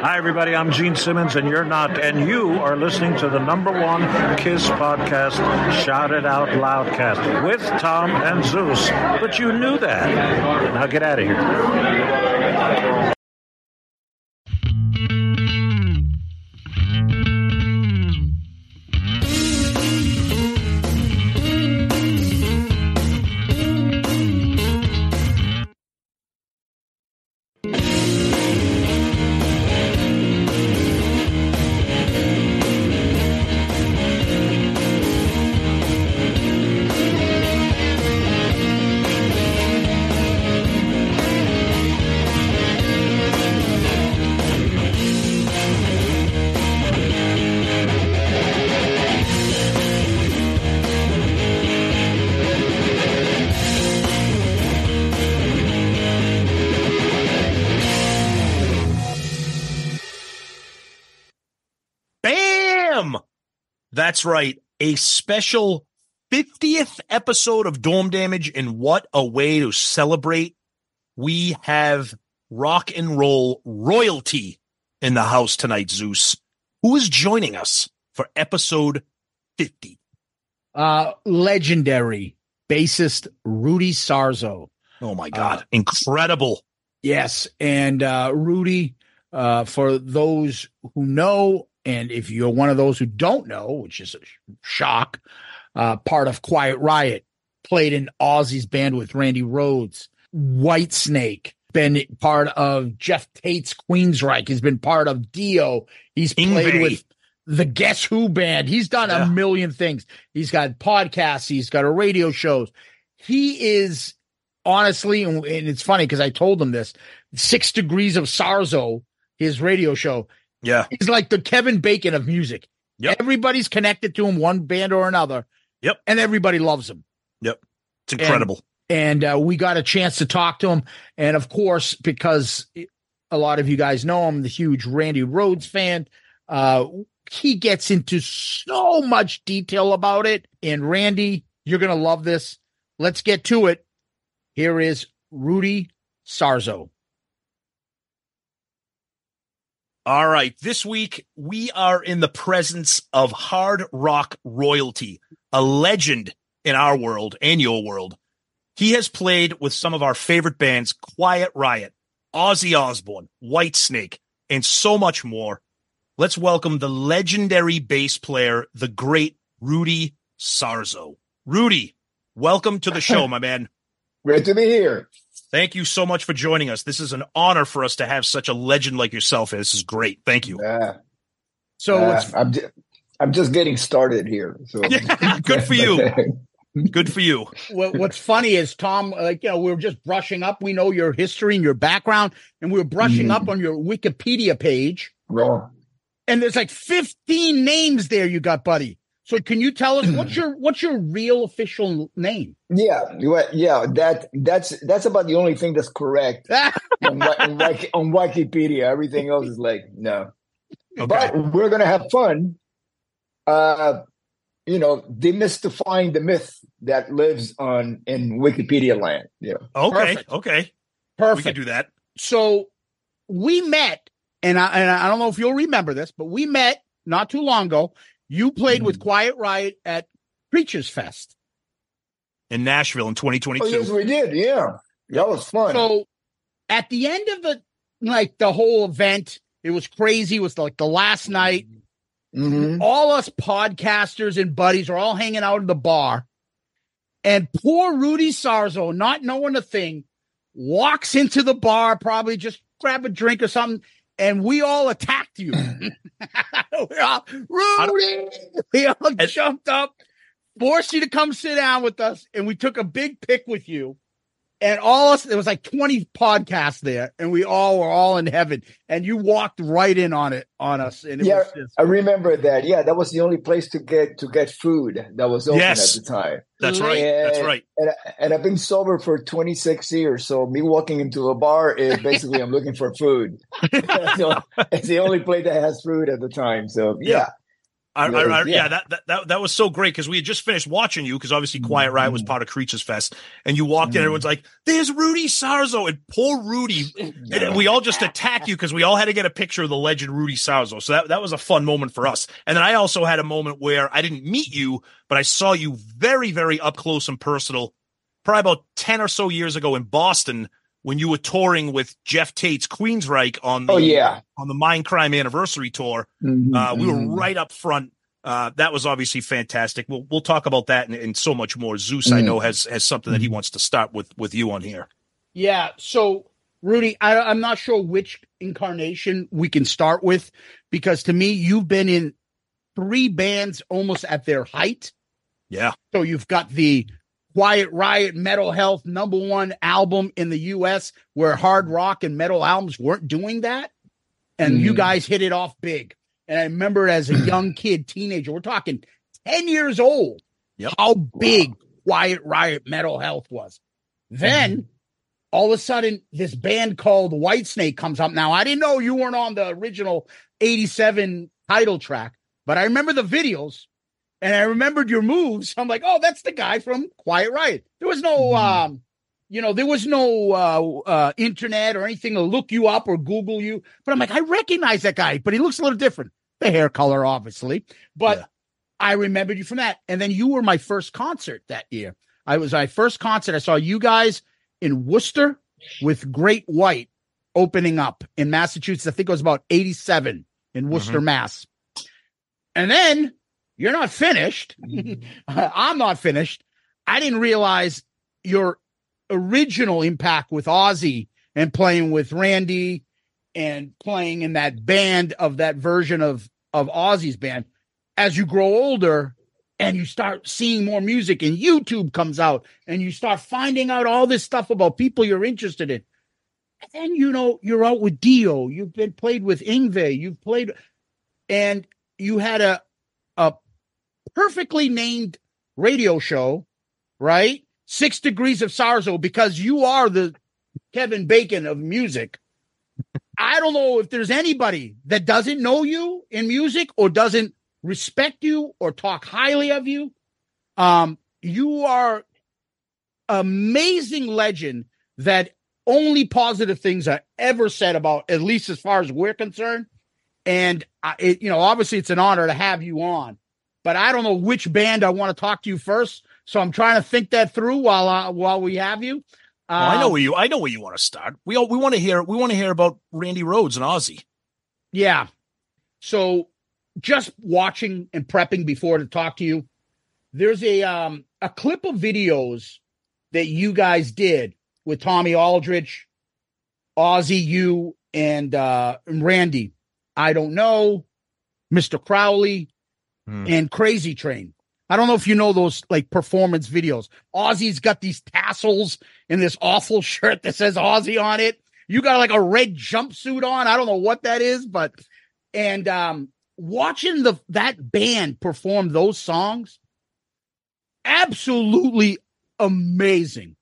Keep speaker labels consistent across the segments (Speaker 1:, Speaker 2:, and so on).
Speaker 1: Hi, everybody. I'm Gene Simmons, and you're not. And you are listening to the number one Kiss podcast, Shout It Out Loudcast, with Tom and Zeus. But you knew that. Now get out of here.
Speaker 2: That's right. A special 50th episode of Dorm Damage, and what a way to celebrate. We have rock and roll royalty in the house tonight, Zeus. Who is joining us for episode 50?
Speaker 3: Uh, legendary bassist Rudy Sarzo.
Speaker 2: Oh my God. Incredible.
Speaker 3: Yes. And uh, Rudy, uh, for those who know, and if you're one of those who don't know, which is a sh- shock, uh, part of Quiet Riot, played in Ozzy's band with Randy Rhoads, White Snake, been part of Geoff Tate's Queensryche. He's been part of Dio. He's played with the Guess Who band. He's done
Speaker 2: Yeah.
Speaker 3: a million things. He's got podcasts. He's got a radio shows. He is honestly, and it's funny because I told him this. Six Degrees of Sarzo, his radio show,
Speaker 2: Yeah.
Speaker 3: He's like the Kevin Bacon of music.
Speaker 2: Yep.
Speaker 3: Everybody's connected to him, one band or another.
Speaker 2: Yep.
Speaker 3: And everybody loves him.
Speaker 2: Yep. It's incredible.
Speaker 3: And uh, we got a chance to talk to him. And of course, because a lot of you guys know I'm the huge Randy Rhoads fan, uh, he gets into so much detail about it. And Randy, you're going to love this. Let's get to it. Here is Rudy Sarzo.
Speaker 2: All right. This week, we are in the presence of hard rock royalty, a legend in our world and your world. He has played with some of our favorite bands, Quiet Riot, Ozzy Osbourne, Whitesnake, and so much more. Let's welcome the legendary bass player, the great Rudy Sarzo. Rudy, welcome to the show, my man.
Speaker 4: Great to be here.
Speaker 2: Thank you so much for joining us. This is an honor for us to have such a legend like yourself. This is great. Thank you.
Speaker 4: Yeah.
Speaker 3: So
Speaker 4: Uh, I'm just, I'm just getting started here. So
Speaker 2: Yeah, good for you. Good for you.
Speaker 3: what, what's funny is Tom, like you know, we were just brushing up. We know your history and your background, and we were brushing
Speaker 4: Mhm.
Speaker 3: up on your Wikipedia page,
Speaker 4: Wrong.
Speaker 3: and there's like 15 names there you got, buddy. So can you tell us what's your what's your real official name?
Speaker 4: Yeah, yeah. That that's that's about the only thing that's correct on, on, on Wikipedia. Everything else is like no.
Speaker 2: Okay.
Speaker 4: But we're gonna have fun. Uh, you know, demystifying the myth that lives on in Wikipedia land. Yeah.
Speaker 2: Okay.
Speaker 3: Perfect.
Speaker 2: Okay. We
Speaker 3: Perfect.
Speaker 2: can do that.
Speaker 3: so we met, and I and I don't know if you'll remember this, but we met not too long ago. You played with Quiet Riot at Creatures Fest.
Speaker 2: In Nashville in 2022.
Speaker 4: Oh yes, we did. Yeah, that was fun.
Speaker 3: So at the end of the like the whole event, it was crazy. It was like the last night.
Speaker 4: Mhm.
Speaker 3: All us podcasters and buddies are all hanging out in the bar. And poor Rudy Sarzo, not knowing a thing, walks into the bar, probably just grab a drink or something, and we all attacked you. We're all, Rudy! We all jumped up, forced you to come sit down with us, and we took a big pic with you. And all us, there was like 20 podcasts there, and we all were all in heaven. And you walked right in on it on us. And it
Speaker 4: Yeah,
Speaker 3: was just
Speaker 4: I remember that. Yeah, that was the only place to get to get food that was open
Speaker 2: Yes.
Speaker 4: at the time.
Speaker 2: That's right. That's right.
Speaker 4: And and I've been sober for 26 years, so me walking into a bar is basically I'm looking for food. so it's the only place that has food at the time. So yeah,
Speaker 2: I, I, I, yeah. yeah, that, that that was so great because we had just finished watching you because obviously Quiet Riot was mm-hmm. part of Creatures Fest, and you walked in, everyone's like, "There's Rudy Sarzo," and poor Rudy, and we all just attack you because we all had to get a picture of the legend Rudy Sarzo. So that that was a fun moment for us. And then I also had a moment where I didn't meet you, but I saw you very very up close and personal, probably about ten or so years ago in Boston when you were touring with Geoff Tate's Queensryche on the,
Speaker 4: oh, yeah.
Speaker 2: on the Mindcrime anniversary tour. Mm-hmm, uh, we mm-hmm. were right up front. Uh, that was obviously fantastic. We'll we'll talk about that and, and so much more. Zeus, mm-hmm. I know has has something that he mm-hmm. wants to start with with you on here.
Speaker 3: Yeah. So Rudy, I, I'm not sure which incarnation we can start with because to me, you've been in three bands almost at their height.
Speaker 2: Yeah.
Speaker 3: So you've got the Quiet Riot Metal Health number one album in the US where hard rock and metal albums weren't doing that. And mm. you guys hit it off big. And I remember as a young kid, teenager, we're talking 10 years old, yep. how big Quiet Riot Metal Health was. Then mm. all of a sudden, this band called Whitesnake comes up. Now, I didn't know you weren't on the original 87 title track, but I remember the videos and I remembered your moves. I'm like, oh, that's the guy from Quiet Riot. There was no, mm. um, you know, there was no uh, uh, internet or anything to look you up or Google you. But I'm like, I recognize that guy, but he looks a little different. The hair color, obviously, but yeah. I remembered you from that. And then you were my first concert that year. I was my first concert. I saw you guys in Worcester with Great White opening up in Massachusetts. I think it was about 87 in Worcester, mm-hmm. Mass. And then you're not finished. Mm-hmm. I'm not finished. I didn't realize your original impact with Ozzy and playing with Randy and playing in that band of that version of of Ozzy's band. As you grow older and you start seeing more music and YouTube comes out and you start finding out all this stuff about people you're interested in. And then you know you're out with Dio, you've been played with Yngwie, you've played and you had a a perfectly named radio show, right? Six Degrees of Sarzo, because you are the Kevin Bacon of music. I don't know if there's anybody that doesn't know you in music or doesn't respect you or talk highly of you. Um, you are amazing legend that only positive things are ever said about, at least as far as we're concerned. And uh, it, you know, obviously, it's an honor to have you on but I don't know which band I want to talk to you first. So I'm trying to think that through while uh, while we have you.
Speaker 2: Um, well, I know um, where you I know where you want to start. We all, we want to hear we want to hear about Randy Rhoads and Ozzy.
Speaker 3: Yeah. So just watching and prepping before to talk to you, there's a um a clip of videos that you guys did with Tommy Aldridge, Ozzy, you and uh and Randy. I don't know, Mr. Crowley, mm. and Crazy Train. I don't know if you know those like performance videos. Ozzy's got these tassels in this awful shirt that says Ozzy on it. You got like a red jumpsuit on. I don't know what that is, but and um watching the that band perform those songs absolutely amazing.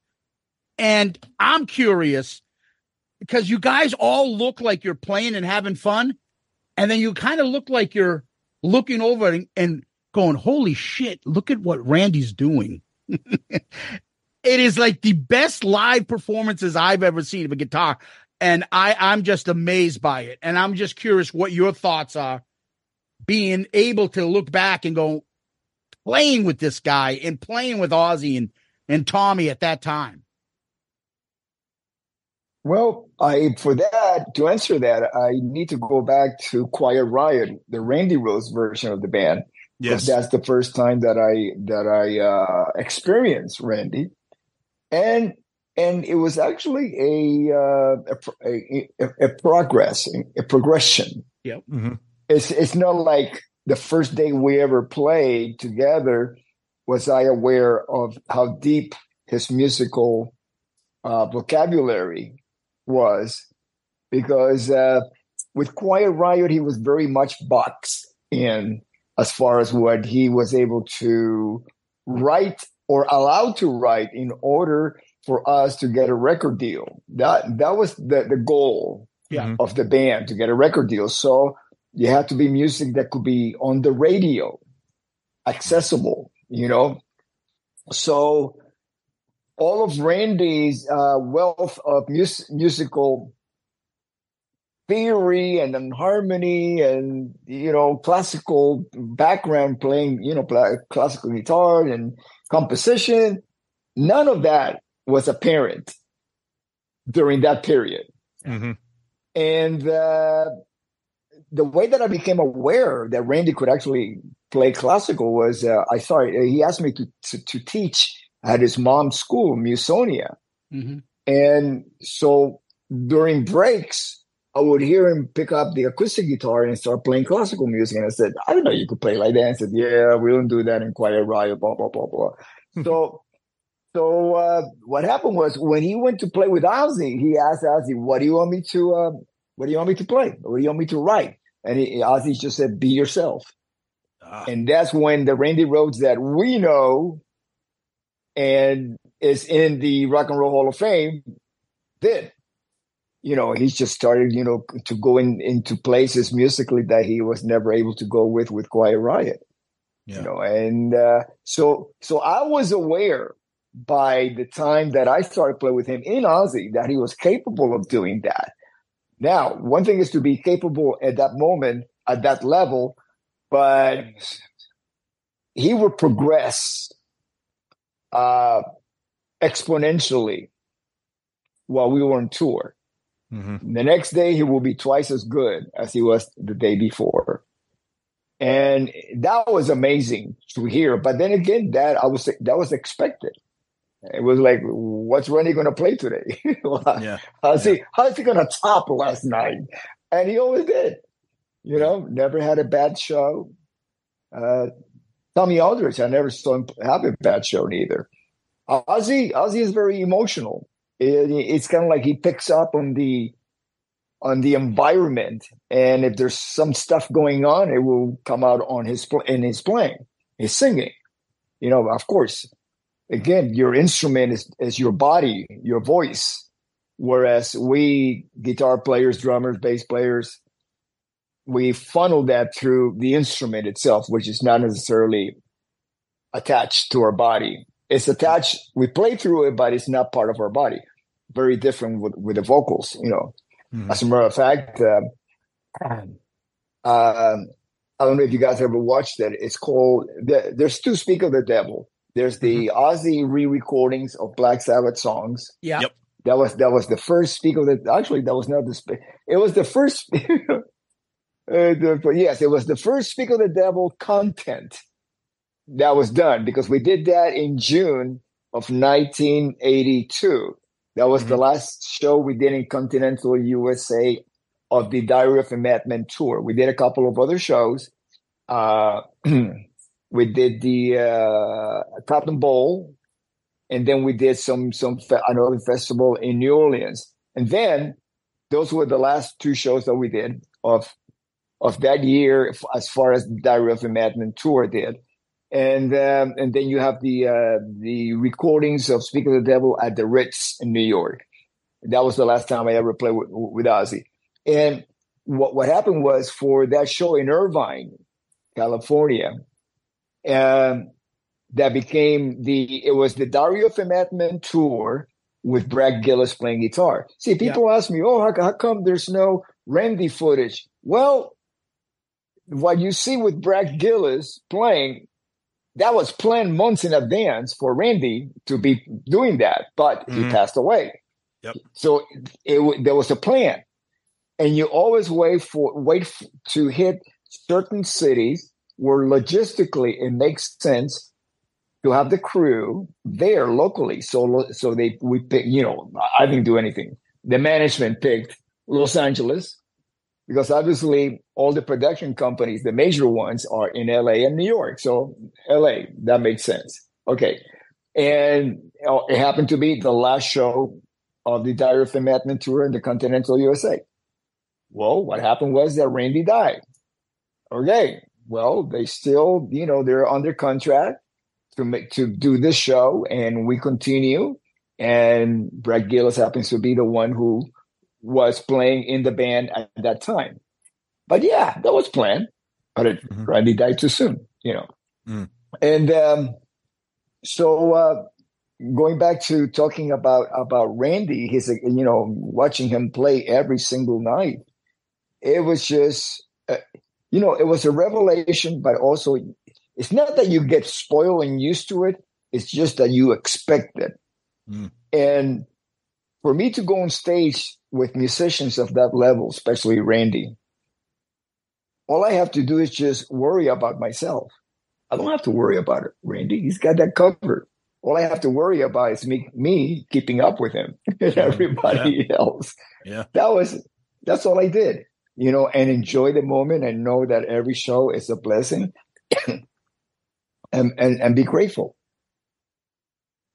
Speaker 3: And I'm curious because you guys all look like you're playing and having fun and then you kind of look like you're looking over and, going, holy shit, look at what Randy's doing. it is like the best live performances I've ever seen of a guitar. And I, I'm just amazed by it. And I'm just curious what your thoughts are being able to look back and go playing with this guy and playing with Ozzy and, and Tommy at that time.
Speaker 4: Well, I for that to answer that, I need to go back to Quiet Riot, the Randy Rhoads version of the band. Yes, that's the first time that I that I uh, experienced Randy, and and it was actually a uh, a, a, a, progress, a progression.
Speaker 3: Yeah, mm-hmm.
Speaker 4: it's it's not like the first day we ever played together was I aware of how deep his musical uh, vocabulary was because uh, with Quiet Riot, he was very much boxed in as far as what he was able to write or allowed to write in order for us to get a record deal. That that was the, the goal
Speaker 3: yeah.
Speaker 4: of the band to get a record deal. So You had to be music that could be on the radio, accessible, you know. So all of Randy's uh, wealth of mus- musical theory and then harmony and you know classical background playing you know classical guitar and composition none of that was apparent during that period
Speaker 2: Mm-hmm.
Speaker 4: and uh, the way that i became aware that randy could actually play classical was uh, i started he asked me to, to, to teach at his mom's school musonia
Speaker 3: Mhm.
Speaker 4: and so during breaks I would hear him pick up the acoustic guitar and start playing classical music. And I said, I do not know you could play like that. And said, Yeah, we don't do that in Quiet Riot, blah, blah, blah, blah. so so uh, what happened was when he went to play with Ozzy, he asked Ozzy, What do you want me to uh, what do you want me to play? What do you want me to write? And he, Ozzy just said, Be yourself.
Speaker 2: Ah,
Speaker 4: And that's when the Randy Rhoads that we know and is in the Rock and Roll Hall of Fame did. You know, he's just started, you know, to go in, into places musically that he was never able to go with with Quiet Riot.
Speaker 2: Yeah.
Speaker 4: You know, and uh, so so I was aware by the time that I started playing with him in Ozzy that he was capable of doing that. Now, one thing is to be capable at that moment, at that level, but he would progress uh, exponentially while we were on tour.
Speaker 2: mhm.
Speaker 4: The next day, he will be twice as good as he was the day before. And that was amazing to hear. But then again, that I was that was expected. It was like, what's Rennie going to play today?
Speaker 2: Yeah.
Speaker 4: how's he how's he going to top last night? And he always did. You know, never had a bad show. Uh, Tommy Aldridge, I never saw him have a bad show either. Ozzy, Ozzy is very emotional. It- it's kind of like he picks up on the on the environment, and if there's some stuff going on, it will come out on his in his playing, his singing. You know, of course. Again, your instrument is is your body, your voice. Whereas we guitar players, drummers, bass players, we funnel that through the instrument itself, which is not necessarily attached to our body. It's attached. We play through it, but it's not part of our body. Very different with with the vocals, you know.
Speaker 2: Mhm.
Speaker 4: As a matter of fact, um, um, I don't know if you guys ever watched that. It's called. The, there's two "Speak of the Devil." There's the Ozzy re-recordings of Black Sabbath songs.
Speaker 3: Yeah.
Speaker 2: Yep.
Speaker 4: That was that was the first "Speak of the." Actually, that was not the. spe- It was the first. uh, the, yes, it was the first "Speak of the Devil" content that was done because we did that in June of 1982. That was the last show we did in continental USA of the Diary of a Madman tour. We did a couple of other shows. Uh, we did the uh, Cotton Bowl, and then we did some some fe- another festival in New Orleans. And then those were the last two shows that we did of of that year, f- as far as the Diary of a Madman tour did. And um, and then you have the uh, the recordings of Speak of the Devil at the Ritz in New York. That was the last time I ever played with, with Ozzy. And what what happened was for that show in Irvine, California, um, that became the it was the Diary of a Madman tour with Brad Gillis playing guitar. See, people ask me, "Oh, how, how come there's no Randy footage?" Well, what you see with Brad Gillis playing, that was planned months in advance for Randy to be doing that, but he
Speaker 2: Mhm.
Speaker 4: passed away.
Speaker 2: Yep.
Speaker 4: So it, wa- there was a plan, and you always wait for wait to hit certain cities where logistically it makes sense to have the crew there locally. So so they we pick. You know, I didn't do anything. The management picked Los Angeles because obviously all the production companies, the major ones, are in LA and New York. So LA, that makes sense. Okay. And uh, it happened to be the last show of the Diary of the Madman tour in the continental USA. Well, what happened was that Randy died. Okay. Well, they still, you know, they're under contract to make to do this show, and we continue. And Brad Gillis happens to be the one who was playing in the band at that time. but yeah, that was planned. But it, mm-hmm. Randy died too soon, you know. Mm. And um, so uh, going back to talking about about Randy, he's you know watching him play every single night. It was just uh, you know it was a revelation, but also it's not that you get spoiled and used to it. It's just that you expect it. Mm. And for me to go on stage with musicians of that level, especially Randy, all I have to do is just worry about myself. I don't have to worry about it, Randy. He's got that covered. All I have to worry about is me, me keeping up with him and everybody yeah. else.
Speaker 2: Yeah.
Speaker 4: That was, that's all I did, you know, and enjoy the moment and know that every show is a blessing and, and, and be grateful.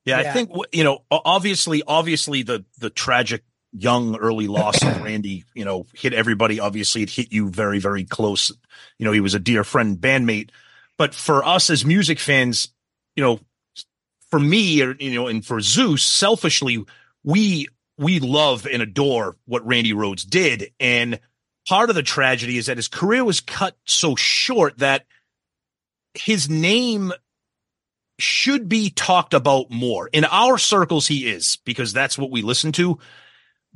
Speaker 2: Yeah, yeah, I think you know. Obviously, obviously, the the tragic young early loss of Randy, you know, hit everybody. Obviously, it hit you very, very close. You know, he was a dear friend, bandmate. But for us as music fans, you know, for me, or you know, and for Zeus, selfishly, we we love and adore what Randy Rhoads did, and part of the tragedy is that his career was cut so short that his name should be talked about more. In our circles, he is because that's what we listen to.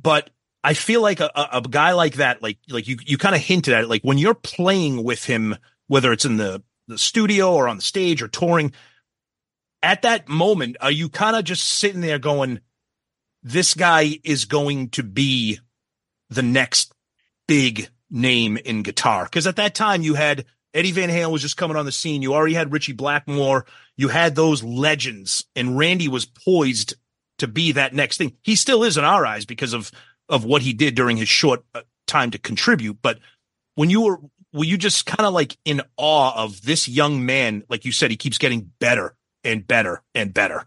Speaker 2: But I feel like a, a guy like that, like like you you kind of hinted at it, like when you're playing with him, whether it's in the the studio or on the stage or touring, at that moment, are you kind of just sitting there going, "This guy is going to be the next big name in guitar"? Because at that time, you had Eddie Van Halen was just coming on the scene. You already had Ritchie Blackmore. You had those legends, and Randy was poised to be that next thing. He still is in our eyes because of of what he did during his short uh, time to contribute. But when you were, were you just kind of like in awe of this young man? Like you said, he keeps getting better and better and better.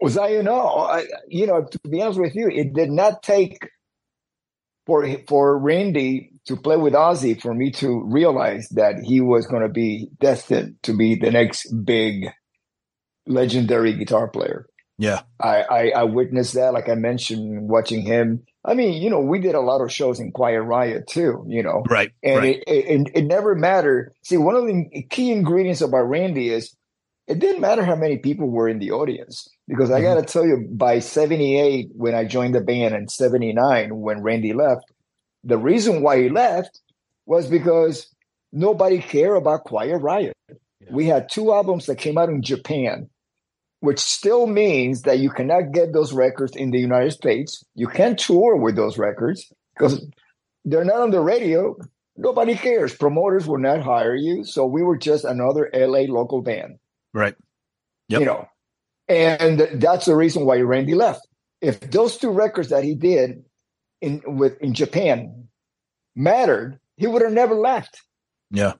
Speaker 4: was I, you know, I, you know, to be honest with you, it did not take for for Randy to play with Ozzy for me to realize that he was going to be destined to be the next big legendary guitar player.
Speaker 2: Yeah.
Speaker 4: I, I, I witnessed that, like I mentioned, watching him. I mean, you know, we did a lot of shows in Quiet Riot too, you know.
Speaker 2: Right.
Speaker 4: And
Speaker 2: right.
Speaker 4: it, it, it never mattered. See, one of the key ingredients about Randy is it didn't matter how many people were in the audience because I
Speaker 2: Mhm.
Speaker 4: got to tell you, by 78, when I joined the band, and 79, when Randy left, the reason why he left was because nobody cared about Quiet Riot. We had two albums that came out in Japan, which still means that you cannot get those records in the United States. You can't tour with those records because they're not on the radio. Nobody cares. Promoters will not hire you. So we were just another LA local band
Speaker 2: right. Yep.
Speaker 4: you know and that's the reason why randy left. If those two records that he did in with in japan mattered he would have never left.
Speaker 2: Yeah.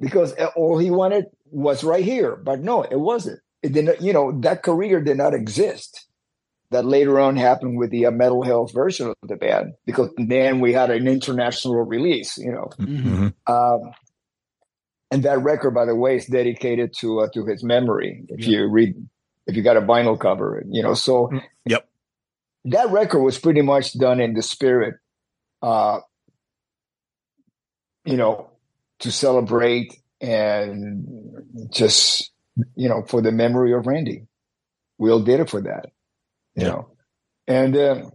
Speaker 4: because all he wanted was right here. But no it wasn't. It didn't you know that career did not exist that later on happened with the uh, metal health version of the band. Because then we had an international release you know.
Speaker 2: Hmm
Speaker 4: um, and that record, by the way, is dedicated to uh, to his memory. If
Speaker 3: Yeah.
Speaker 4: you read, if you got a vinyl cover, you know, so
Speaker 2: Yep.
Speaker 4: that record was pretty much done in the spirit, uh, you know, to celebrate and just you know for the memory of Randy. We all did it for that, you
Speaker 2: Yeah.
Speaker 4: know, and. Uh,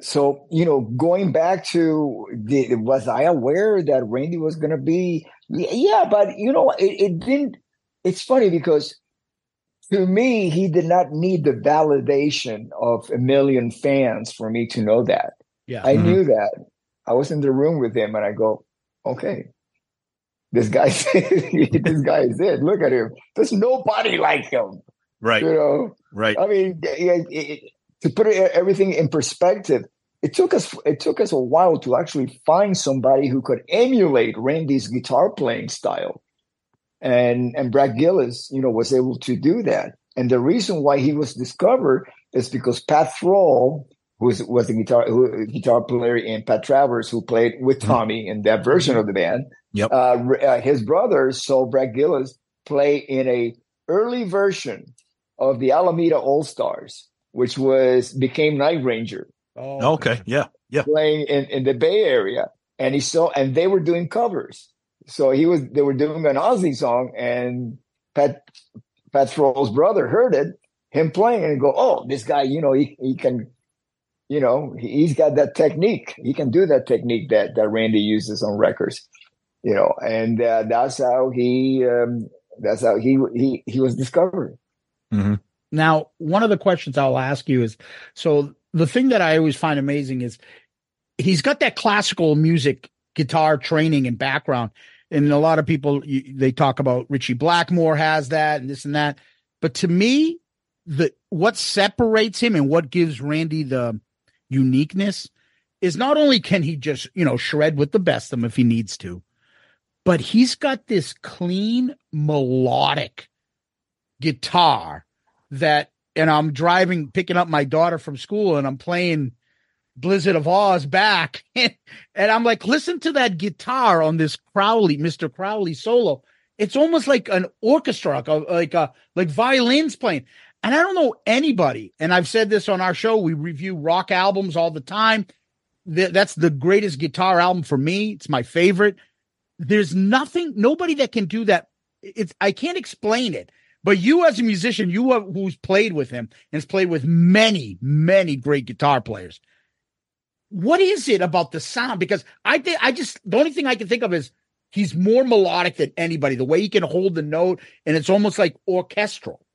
Speaker 4: so you know going back to the, was i aware that randy was going to be yeah, yeah but you know it, it didn't it's funny because to me he did not need the validation of a million fans for me to know that
Speaker 3: Yeah.
Speaker 4: i
Speaker 2: Mhm.
Speaker 4: knew that i was in the room with him and i go okay this guy this guy is it look at him there's nobody like him
Speaker 2: Right.
Speaker 4: you know
Speaker 2: Right.
Speaker 4: I mean, it, it, to put everything in perspective, it took us it took us a while to actually find somebody who could emulate Randy's guitar playing style, and and Brad Gillis, you know, was able to do that. And the reason why he was discovered is because Pat Thrall, who was, was a guitar who, guitar player, and Pat Travers, who played with
Speaker 2: Mhm.
Speaker 4: Tommy in that version of the band.
Speaker 2: Yep.
Speaker 4: Uh, uh, his brother saw Brad Gillis play in a early version of the Alameda All Stars, which was became Night Ranger,
Speaker 3: Oh,
Speaker 2: Okay. Yeah. Yeah.
Speaker 4: playing in, in the Bay Area, and he saw and they were doing covers. So he was they were doing an Ozzy song, and Pat Pat Thrall's brother heard it, him playing, and go, "Oh, this guy, you know, he he can." You know, he- he's got that technique. He can do that technique that that Randy uses on records. You know, and uh, that's how he um, that's how he he he was discovered.
Speaker 3: Now, one of the questions I'll ask you is so the thing that I always find amazing is he's got that classical music guitar training and background. And a lot of people they talk about Ritchie Blackmore has that and this and that. But to me, the what separates him and what gives Randy the uniqueness is not only can he just, you know, shred with the best of them if he needs to, but he's got this clean melodic guitar that and I'm driving picking up my daughter from school and I'm playing Blizzard of Ozz back. And, I'm like listen to that guitar on this Crowley Mr. Crowley solo. It's almost like an orchestra like a, like violins playing. And I don't know anybody and I've said this on our show we review rock albums all the time. Th- that's the greatest guitar album for me. It's my favorite. There's nothing nobody that can do that. It's I can't explain it but you, as a musician, you have, who's played with him and has played with many, many great guitar players. What is it about the sound? Because I think I just the only thing I can think of is he's more melodic than anybody. The way he can hold the note, and it's almost like orchestral.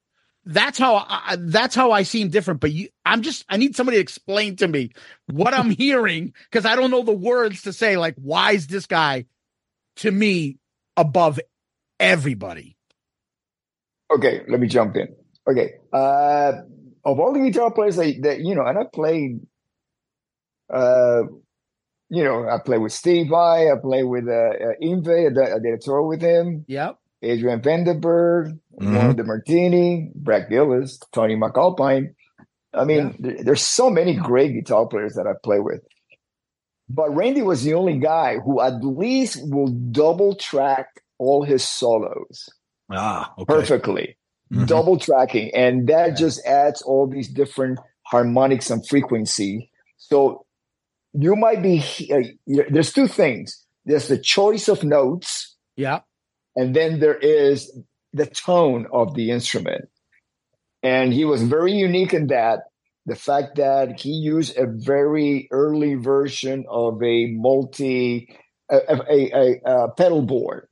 Speaker 3: That's how I, that's how I see him different. But you, I'm just I need somebody to explain to me what I'm hearing because I don't know the words to say. Like, why is this guy to me above everybody?
Speaker 4: Okay, let me jump in. Okay, uh, of all the guitar players that, that you know, and I played, uh, you know, I played with Steve Vai, I played with uh, uh Yngwie, I did- I did a tour with him,
Speaker 3: Yep.
Speaker 4: Adrian Vandenberg,
Speaker 2: Mhm.
Speaker 4: Warren DeMartini, Brad Gillis, Tony MacAlpine. I mean, there- there's so many great guitar players that I play with. But Randy was the only guy who at least will double track all his solos
Speaker 2: Ah. Okay.
Speaker 4: perfectly. mm-hmm. double tracking, and that just adds all these different harmonics and frequency. So you might be uh, there's two things. There's the choice of notes,
Speaker 3: yeah,
Speaker 4: and then there is the tone of the instrument. And he was very unique in that the fact that he used a very early version of a multi a, a, a, a pedal board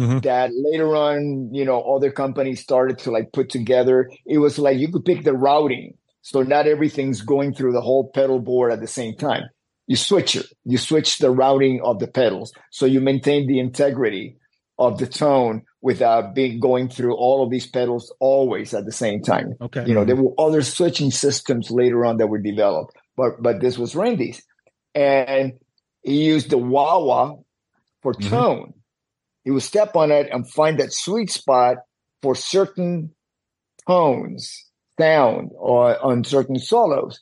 Speaker 4: mm-hmm. that later on you know other companies started to like put together it was like you could pick the routing so not everything's going through the whole pedal board at the same time you switch it you switch the routing of the pedals so you maintain the integrity of the tone without being going through all of these pedals always at the same time.
Speaker 3: Okay.
Speaker 4: You know, there were other switching systems later on that were developed, but but this was Randy's. And he used the wah wah for mm-hmm. tone. He would step on it and find that sweet spot for certain tones, sound, or on certain solos.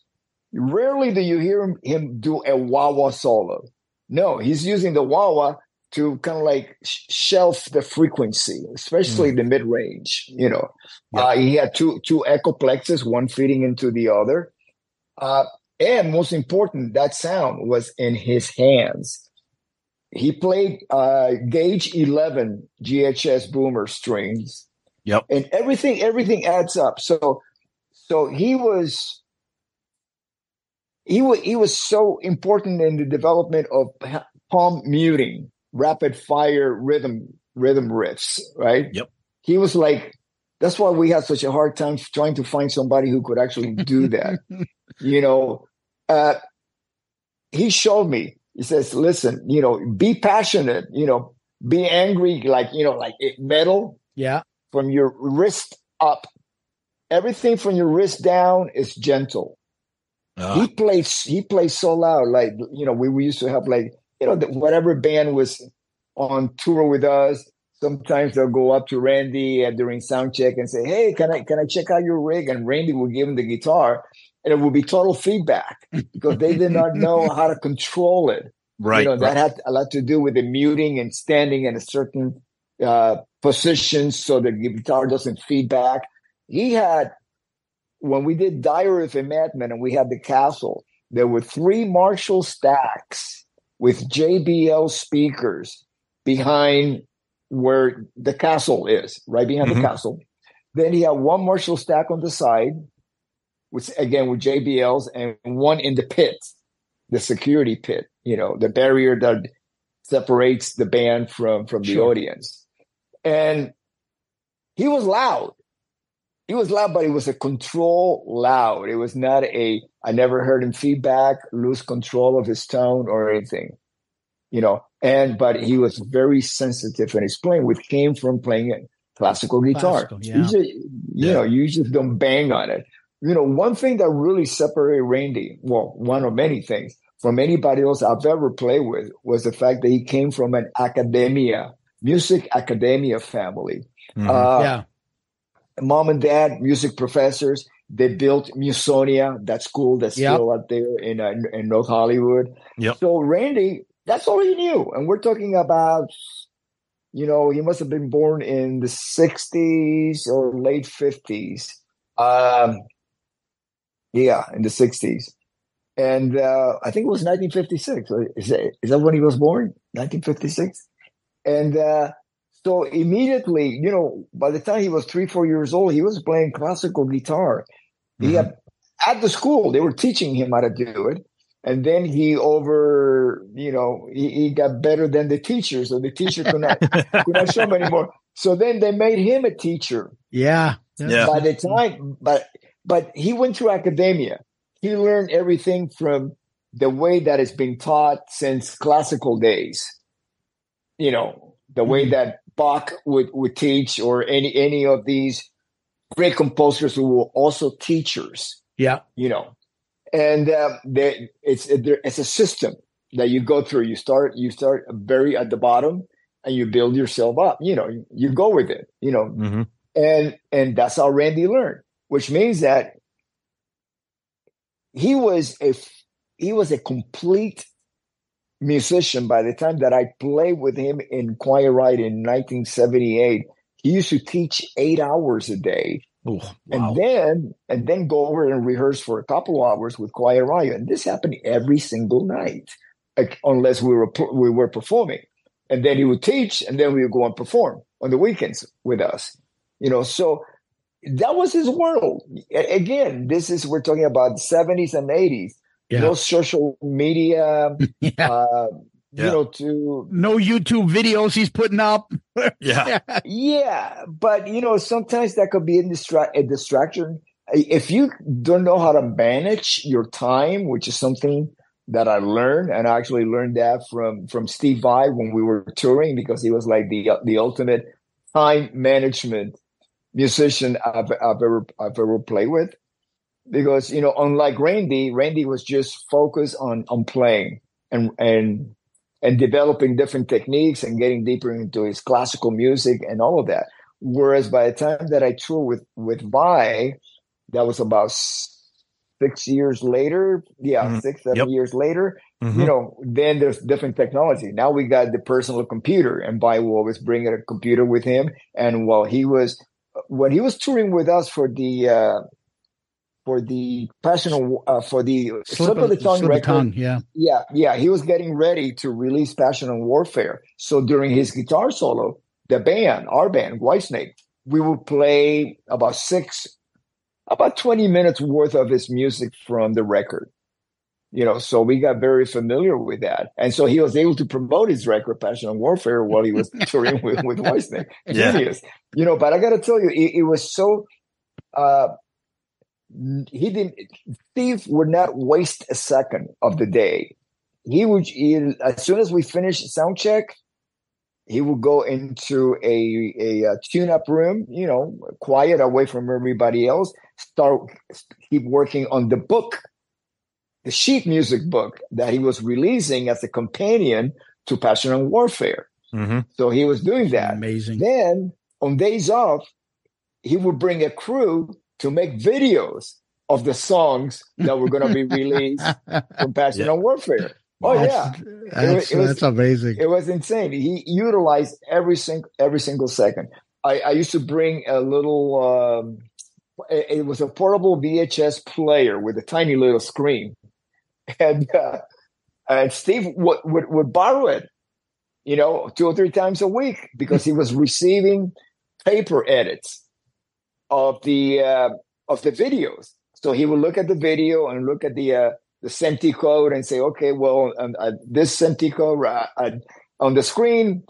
Speaker 4: Rarely do you hear him, him do a wah wah solo. No, he's using the wah wah to kind of like shelf the frequency, especially mm. the mid range. You know, yeah. uh, he had two two echo echoplexes, one feeding into the other, uh, and most important, that sound was in his hands. He played uh, gauge eleven GHS boomer strings.
Speaker 2: Yep,
Speaker 4: and everything everything adds up. So, so he was. He was, he was so important in the development of palm muting rapid fire rhythm rhythm riffs, right?
Speaker 2: Yep.
Speaker 4: He was like, that's why we had such a hard time trying to find somebody who could actually do that. you know, uh, he showed me. He says, "Listen, you know, be passionate. You know, be angry, like you know, like metal.
Speaker 3: Yeah,
Speaker 4: from your wrist up. Everything from your wrist down is gentle. Uh. He plays. He plays so loud. Like you know, we, we used to have like you know, whatever band was on tour with us, sometimes they'll go up to Randy uh, during sound check and say, "Hey, can I can I check out your rig?" And Randy will give him the guitar, and it will be total feedback because they did not know how to control it.
Speaker 2: Right.
Speaker 4: You know,
Speaker 2: right.
Speaker 4: that had a lot to do with the muting and standing in a certain uh, position so the guitar doesn't feedback. He had when we did Diary of a Madman and we had the castle. There were three Marshall stacks with JBL speakers behind where the castle is, right behind mm-hmm. the castle. Then he had one Marshall stack on the side, which again with JBLs, and one in the pit, the security pit, you know, the barrier that separates the band from from the sure. audience. And he was loud. He was loud, but it was a control loud. It was not a I never heard him feedback, lose control of his tone or anything, you know. And but he was very sensitive in his playing, which came from playing classical guitar. Classical, yeah. you, just, you yeah. know, you just don't bang on it. You know, one thing that really separated Randy, well, one of many things from anybody else I've ever played with was the fact that he came from an academia, music academia family.
Speaker 3: Mm-hmm. Uh, yeah.
Speaker 4: Mom and dad, music professors they built Musonia, that school that's yep. still out there in uh, in North Hollywood.
Speaker 2: Yep.
Speaker 4: So Randy, that's all he knew, and we're talking about, you know, he must have been born in the '60s or late '50s. Um, yeah, in the '60s, and uh, I think it was 1956. Is that, is that when he was born? 1956, and uh, so immediately, you know, by the time he was three, four years old, he was playing classical guitar. Mm-hmm. He had at the school, they were teaching him how to do it. And then he over, you know, he, he got better than the teacher. So the teacher could not, could not show him anymore. So then they made him a teacher.
Speaker 3: Yeah.
Speaker 2: yeah.
Speaker 4: By the time, but, but he went through academia. He learned everything from the way that it's been taught since classical days. You know, the way mm-hmm. that Bach would, would teach or any, any of these great composers who were also teachers.
Speaker 3: Yeah.
Speaker 4: You know, and uh, they, it's, it's a system that you go through. You start, you start very at the bottom and you build yourself up, you know, you, you go with it, you know, mm-hmm. and, and that's how Randy learned, which means that he was a, he was a complete musician by the time that I played with him in Quiet Riot in 1978. he used to teach eight hours a day.
Speaker 2: Ooh, wow.
Speaker 4: And then and then go over and rehearse for a couple of hours with Quiet Riot. And this happened every single night, like, unless we were we were performing. And then he would teach, and then we would go and perform on the weekends with us. You know, so that was his world. Again, this is we're talking about seventies and eighties.
Speaker 3: Yeah.
Speaker 4: No social media,
Speaker 3: Yeah.
Speaker 4: uh,
Speaker 2: Yeah.
Speaker 4: you know, to
Speaker 3: No YouTube videos he's putting up.
Speaker 2: yeah.
Speaker 4: Yeah, but you know, sometimes that could be a, distra- a distraction. If you don't know how to manage your time, which is something that I learned, and I actually learned that from from Steve Vai when we were touring, because he was like the the ultimate time management musician I've, I've ever I've ever played with. Because you know, unlike Randy, Randy was just focused on on playing and and and developing different techniques and getting deeper into his classical music and all of that. Whereas by the time that I toured with with Vai, that was about six years later. Yeah,
Speaker 2: Mhm.
Speaker 4: six seven
Speaker 2: Yep.
Speaker 4: years later.
Speaker 2: Mhm.
Speaker 4: You know, then there's different technology. Now we got the personal computer, and Vai will always bring a computer with him. And while he was when he was touring with us for the uh, for the passion of, uh, for the slip, of the tongue
Speaker 3: slip of
Speaker 4: record,
Speaker 3: tongue, yeah.
Speaker 4: yeah, yeah, he was getting ready to release Passion and Warfare. So during his guitar solo, the band, our band, Whitesnake, we would play about six, about 20 minutes worth of his music from the record. You know, so we got very familiar with that. And so he was able to promote his record, Passion and Warfare, while he was touring with, with Whitesnake.
Speaker 2: Yeah.
Speaker 4: Genius. You know, but I got to tell you, it, it was so, uh, he didn't Steve would not waste a second of the day. He would he, as soon as we finished sound check, he would go into a a, uh tune up room, you know, quiet away from everybody else. Start keep working on the book, the sheet music book that he was releasing as a companion to Passion and Warfare.
Speaker 2: Mhm.
Speaker 4: So he was doing that.
Speaker 3: Amazing.
Speaker 4: Then on days off, he would bring a crew to make videos of the songs that were going to be released from Passion
Speaker 2: Yeah.
Speaker 4: and Warfare. Oh yeah,
Speaker 3: That's,
Speaker 4: It was-
Speaker 3: that's amazing.
Speaker 4: it was insane. He utilized every single every single second. I, I used to bring a little. Um, it, it was a portable VHS player with a tiny little screen, and uh, and Steve would, would would borrow it, you know, two or three times a week because he was receiving paper edits of the uh, of the videos. So he would look at the video and look at the uh, the SMPTE code and say, okay, well, um, uh, this SMPTE code uh, uh, on the screen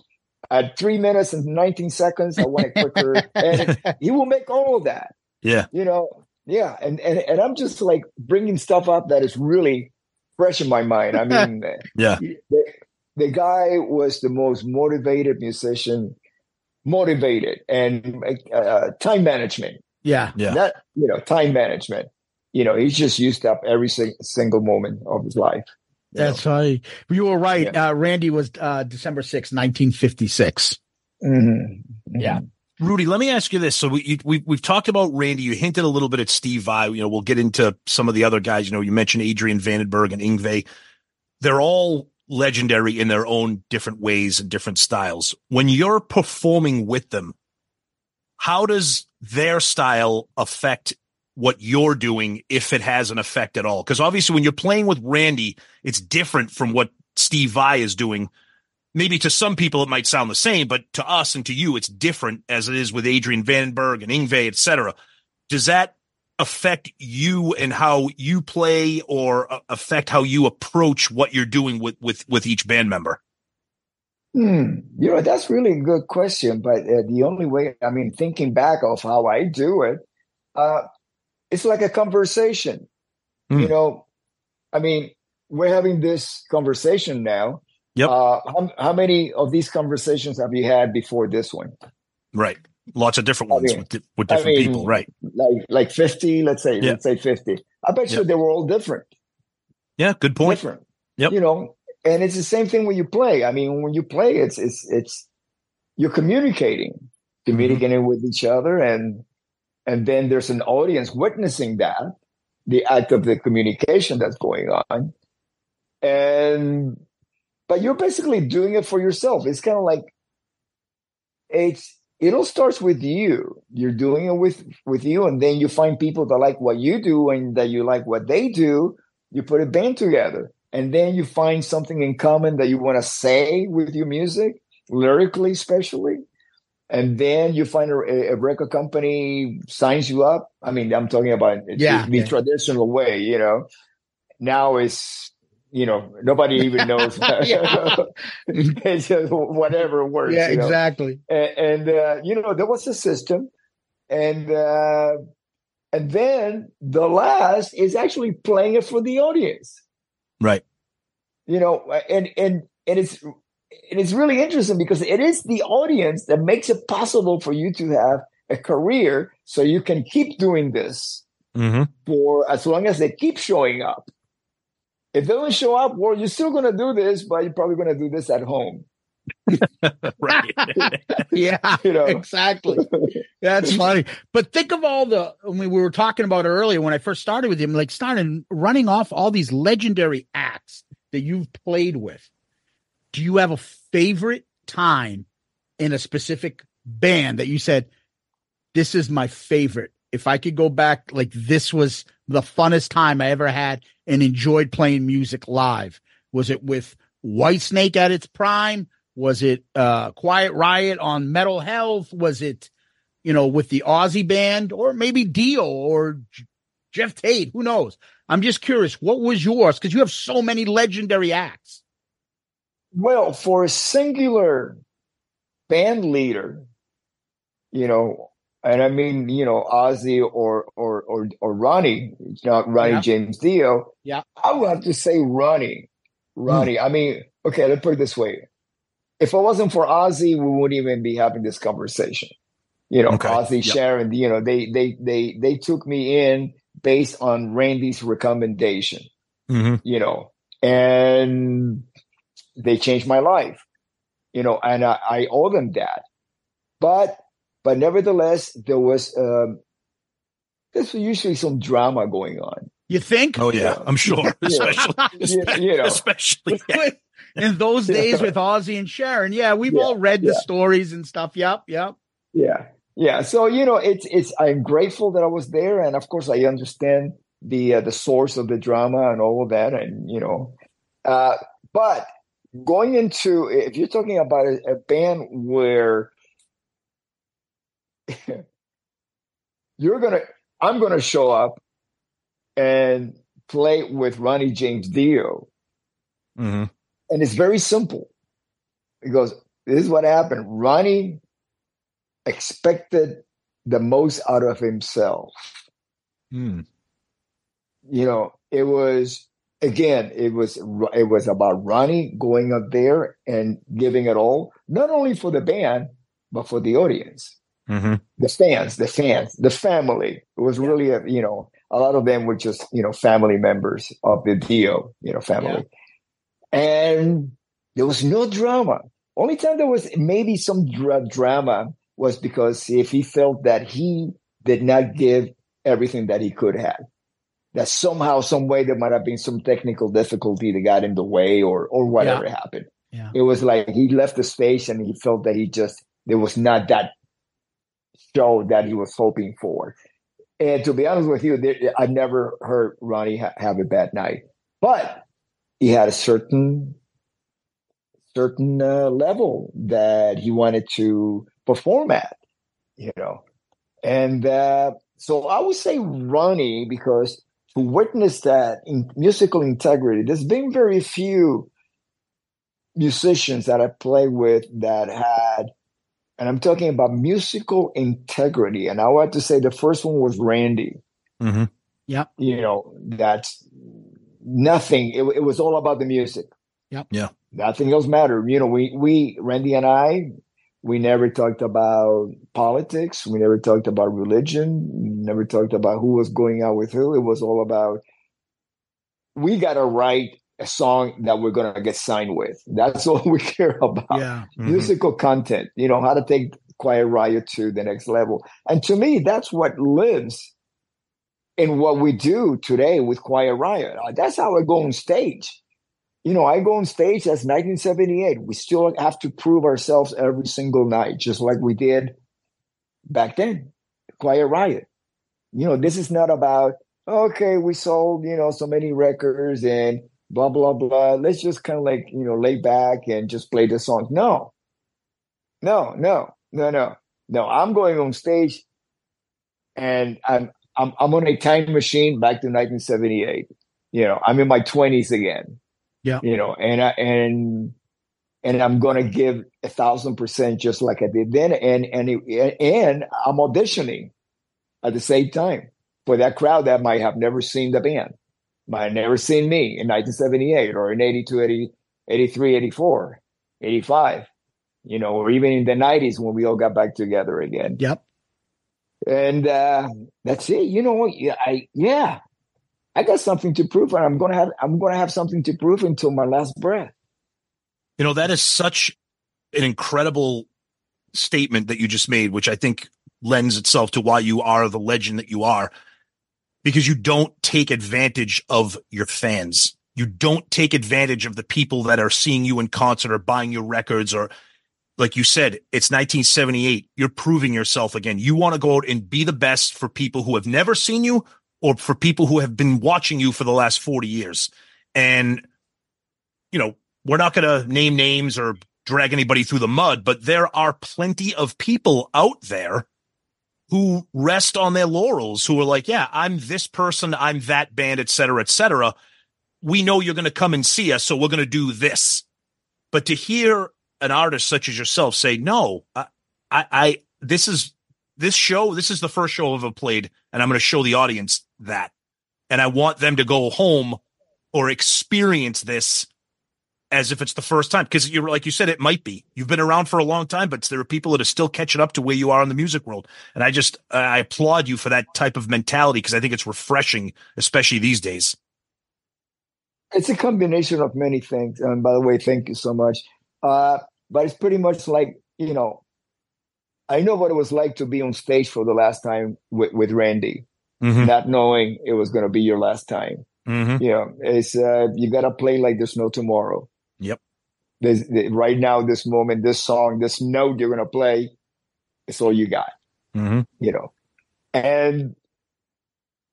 Speaker 4: at three minutes and 19 seconds, I want a quicker edit. He will make all of that,
Speaker 2: Yeah.
Speaker 4: you know. Yeah, and, and and I'm just like bringing stuff up that is really fresh in my mind. I mean,
Speaker 2: Yeah.
Speaker 4: the, the guy was the most motivated musician, motivated and uh, time management.
Speaker 3: yeah.
Speaker 2: Yeah.
Speaker 4: That you know, time management. You know, he's just used up every sing- single moment of his life. you
Speaker 3: That's right. You were right.
Speaker 4: Yeah.
Speaker 3: Uh, Randy was uh, December sixth, 1956.
Speaker 4: know. Mhm.
Speaker 3: Yeah.
Speaker 2: Rudy, let me ask you this. So we, you, we we've talked about Randy. You hinted a little bit at Steve Vai. You know, we'll get into some of the other guys. You know, you mentioned Adrian Vandenberg and Yngwie. They're all legendary in their own different ways and different styles. When you're performing with them, how does their style affect what you're doing if it has an effect at all? Because obviously, when you're playing with Randy, it's different from what Steve Vai is doing. Maybe to some people it might sound the same, but to us and to you, it's different as it is with Adrian Vandenberg and Yngwie, et cetera. Does that affect you and how you play or uh, affect how you approach what you're doing with, with, with each band member?
Speaker 4: Hmm. You know, that's really a good question. But uh, the only way, I mean, thinking back of how I do it, uh, it's like a conversation.
Speaker 2: Hmm.
Speaker 4: You know, I mean, we're having this conversation now.
Speaker 2: Yep.
Speaker 4: Uh, how, how many of these conversations have you had before this one?
Speaker 2: Right. Lots of different
Speaker 4: I
Speaker 2: ones
Speaker 4: mean-
Speaker 2: with, with
Speaker 4: I
Speaker 2: different
Speaker 4: mean,
Speaker 2: people. Right.
Speaker 4: Like, like 50, let's say,
Speaker 2: Yeah.
Speaker 4: let's say 50. I bet you they were all different.
Speaker 2: Yeah. Good point.
Speaker 4: different.
Speaker 2: Yep.
Speaker 4: You know, and it's the same thing when you play. I mean, when you play, it's it's it's you're communicating,
Speaker 2: Mm-hmm.
Speaker 4: communicating with each other, and and then there's an audience witnessing that the act of the communication that's going on, and but you're basically doing it for yourself. It's kind of like it's it all starts with you. You're doing it with with you, and then you find people that like what you do and that you like what they do. You put a band together, and then you find something in common that you want to say with your music, lyrically, especially. And then you find a, a record company signs you up. I mean, I'm talking about
Speaker 3: Yeah,
Speaker 4: the, the
Speaker 3: yeah.
Speaker 4: traditional way, you know. Now it's you know nobody even knows.
Speaker 3: Yeah.
Speaker 4: it's just whatever works.
Speaker 3: yeah,
Speaker 4: you know?
Speaker 3: exactly.
Speaker 4: and, and uh, you know there was a system and uh, and then the last is actually playing it for the audience
Speaker 2: Right.
Speaker 4: you know and and and it's and it's really interesting because it is the audience that makes it possible for you to have a career so you can keep doing this
Speaker 2: Mm-hmm.
Speaker 4: for as long as they keep showing up if they don't show up well you're still going to do this but you're probably going to do this at home
Speaker 2: Right.
Speaker 3: Yeah,
Speaker 4: you know
Speaker 3: exactly. That's funny. But think of all the, I mean, we were talking about it earlier when I first started with him, like starting running off all these legendary acts that you've played with. Do you have a favorite time in a specific band that you said, this is my favorite? If I could go back, like this was the funnest time I ever had and enjoyed playing music live. Was it with Whitesnake at its prime? Was it uh Quiet Riot on Metal Health? Was it, you know, with the Ozzy band or maybe Dio or J- Geoff Tate? Who knows? I'm just curious, what was yours? Because you have so many legendary acts.
Speaker 4: Well, for a singular band leader, you know, and I mean, you know, Ozzy or or or or Ronnie, it's not Ronnie
Speaker 3: Yeah.
Speaker 4: James Dio.
Speaker 3: Yeah.
Speaker 4: I would have to say Ronnie. Ronnie. I mean, okay, let's put it this way. If it wasn't for Ozzy, we wouldn't even be having this conversation. You know,
Speaker 2: Okay.
Speaker 4: Ozzy,
Speaker 2: Yep.
Speaker 4: Sharon, you know, they they they they took me in based on Randy's recommendation
Speaker 2: Mm-hmm.
Speaker 4: you know, and they changed my life, you know, and I, I owe them that. But, but nevertheless, there was, um, there's usually some drama going on.
Speaker 3: You think?
Speaker 2: Oh yeah, I'm sure. Especially,
Speaker 4: You, you know,
Speaker 2: especially.
Speaker 3: In those days with Ozzy and Sharon. Yeah, we've
Speaker 4: Yeah,
Speaker 3: all read the stories and stuff. Yep, yep.
Speaker 4: yeah, yeah. So you know, it's it's. I'm grateful that I was there, and of course, I understand the uh, the source of the drama and all of that, and you know, uh, but going into if you're talking about a, a band where you're gonna i'm gonna show up and play with ronnie james dio.
Speaker 2: Hmm
Speaker 4: and it's very simple. Because this is what happened. Ronnie expected the most out of himself.
Speaker 2: Mm.
Speaker 4: you know, it was again, it was it was about Ronnie going up there and giving it all, not only for the band but for the audience,
Speaker 2: hmm
Speaker 4: the fans, the fans, the family. It was really a you know a lot of them were just you know family members of the Dio, you know, family, and there was no drama. Only time there was maybe some dra- drama was because if he felt that he did not give everything that he could have that somehow, some way, there might have been some technical difficulty that got in the way, or or whatever happened.
Speaker 3: Yeah.
Speaker 4: It was like he left the stage and he felt that he just there was not that show that he was hoping for. And to be honest with you, there, I've never heard Ronnie ha- have a bad night, but he had a certain certain uh, level that he wanted to perform at, you know, and uh, so I would say Ronnie because to witness that in musical integrity, there's been very few musicians that I play with that had, and I'm talking about musical integrity. And I want to say the first one was Randy.
Speaker 2: hmm
Speaker 4: You know, that's nothing. It, it was all about the music.
Speaker 3: Yep.
Speaker 2: Yeah.
Speaker 4: Nothing else mattered. You know, we we Randy and I, we never talked about politics. We never talked about religion. We never talked about who was going out with who. It was all about we got to write a song that we're going to get signed with. That's all we care about.
Speaker 3: Yeah.
Speaker 2: Mhm.
Speaker 4: Musical content, you know, how to take Quiet Riot to the next level. And to me, that's what lives in what we do today with Quiet Riot. Uh, That's how I go on stage. You know, I go on stage as 1978. We still have to prove ourselves every single night, just like we did back then, Quiet Riot. You know, this is not about, okay, we sold, you know, so many records and blah, blah, blah. Let's just kind of like, you know, lay back and just play the song. No, no, no, no, no, no. I'm going on stage and I'm, I'm, I'm on a time machine back to 1978. You know, I'm in my 20s again.
Speaker 3: Yeah.
Speaker 4: You know, and I, and and I'm gonna give a thousand percent just like I did then. And and it, and I'm auditioning at the same time for that crowd that might have never seen the band, might have never seen me in 1978 or in 82, 80, 83, 84, 85, you know, or even in the 90s when we all got back together again.
Speaker 3: Yep.
Speaker 4: And uh, that's it. You know, I yeah, I got something to prove, and I'm gonna have I'm gonna have something to prove until my last breath.
Speaker 2: You know, that is such an incredible statement that you just made, which I think lends itself to why you are the legend that you are, because you don't take advantage of your fans. You don't take advantage of the people that are seeing you in concert or buying your records or like you said, it's 1978. You're proving yourself again. You want to go out and be the best for people who have never seen you or for people who have been watching you for the last 40 years. And, you know, we're not going to name names or drag anybody through the mud, but there are plenty of people out there who rest on their laurels who are like, yeah, I'm this person, I'm that band, et cetera, et cetera. We know you're going to come and see us, so we're going to do this. But to hear an artist such as yourself say, no, I, I, I, this is this show, this is the first show I've ever played, and I'm going to show the audience that. And I want them to go home or experience this as if it's the first time. Because you're like you said, it might be. You've been around for a long time, but there are people that are still catching up to where you are in the music world. And I just I applaud you for that type of mentality because I think it's refreshing, especially these days.
Speaker 4: It's a combination of many things. And by the way, thank you so much. Uh, but it's pretty much like, you know, I know what it was like to be on stage for the last time with, with Randy, mm-hmm. not knowing it was going to be your last time. Mm-hmm. You know, it's, uh, you got to play like there's no tomorrow.
Speaker 2: Yep.
Speaker 4: There's, right now, this moment, this song, this note you're going to play, it's all you got. Mm-hmm. You know, and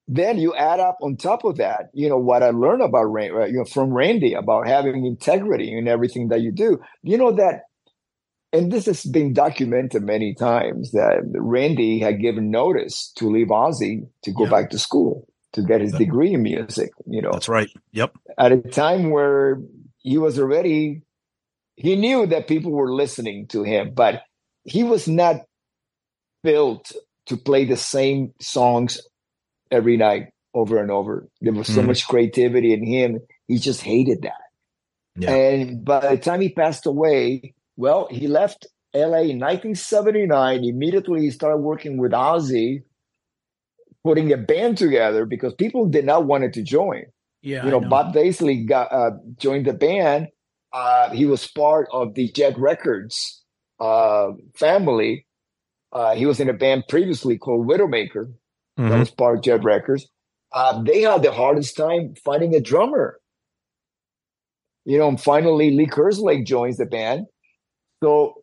Speaker 4: then you add up on top of that, you know, what I learned about Randy, you know, from Randy about having integrity in everything that you do. You know that, and this has been documented many times that Randy had given notice to leave Ozzy to go back to school to get his degree in music. You know,
Speaker 2: that's right. Yep.
Speaker 4: At a time where he was already, he knew that people were listening to him, but he was not built to play the same songs every night over and over. There was so mm. much creativity in him. He just hated that. Yeah. And by the time he passed away, well, he left LA in 1979. Immediately, he started working with Ozzy, putting a band together because people did not want it to join.
Speaker 3: Yeah,
Speaker 4: you know, know. Bob Daisley got uh, joined the band. Uh, he was part of the Jet Records uh, family. Uh, he was in a band previously called Widowmaker, mm-hmm. that was part of Jet Records. Uh, they had the hardest time finding a drummer. You know, and finally Lee Kerslake joins the band. So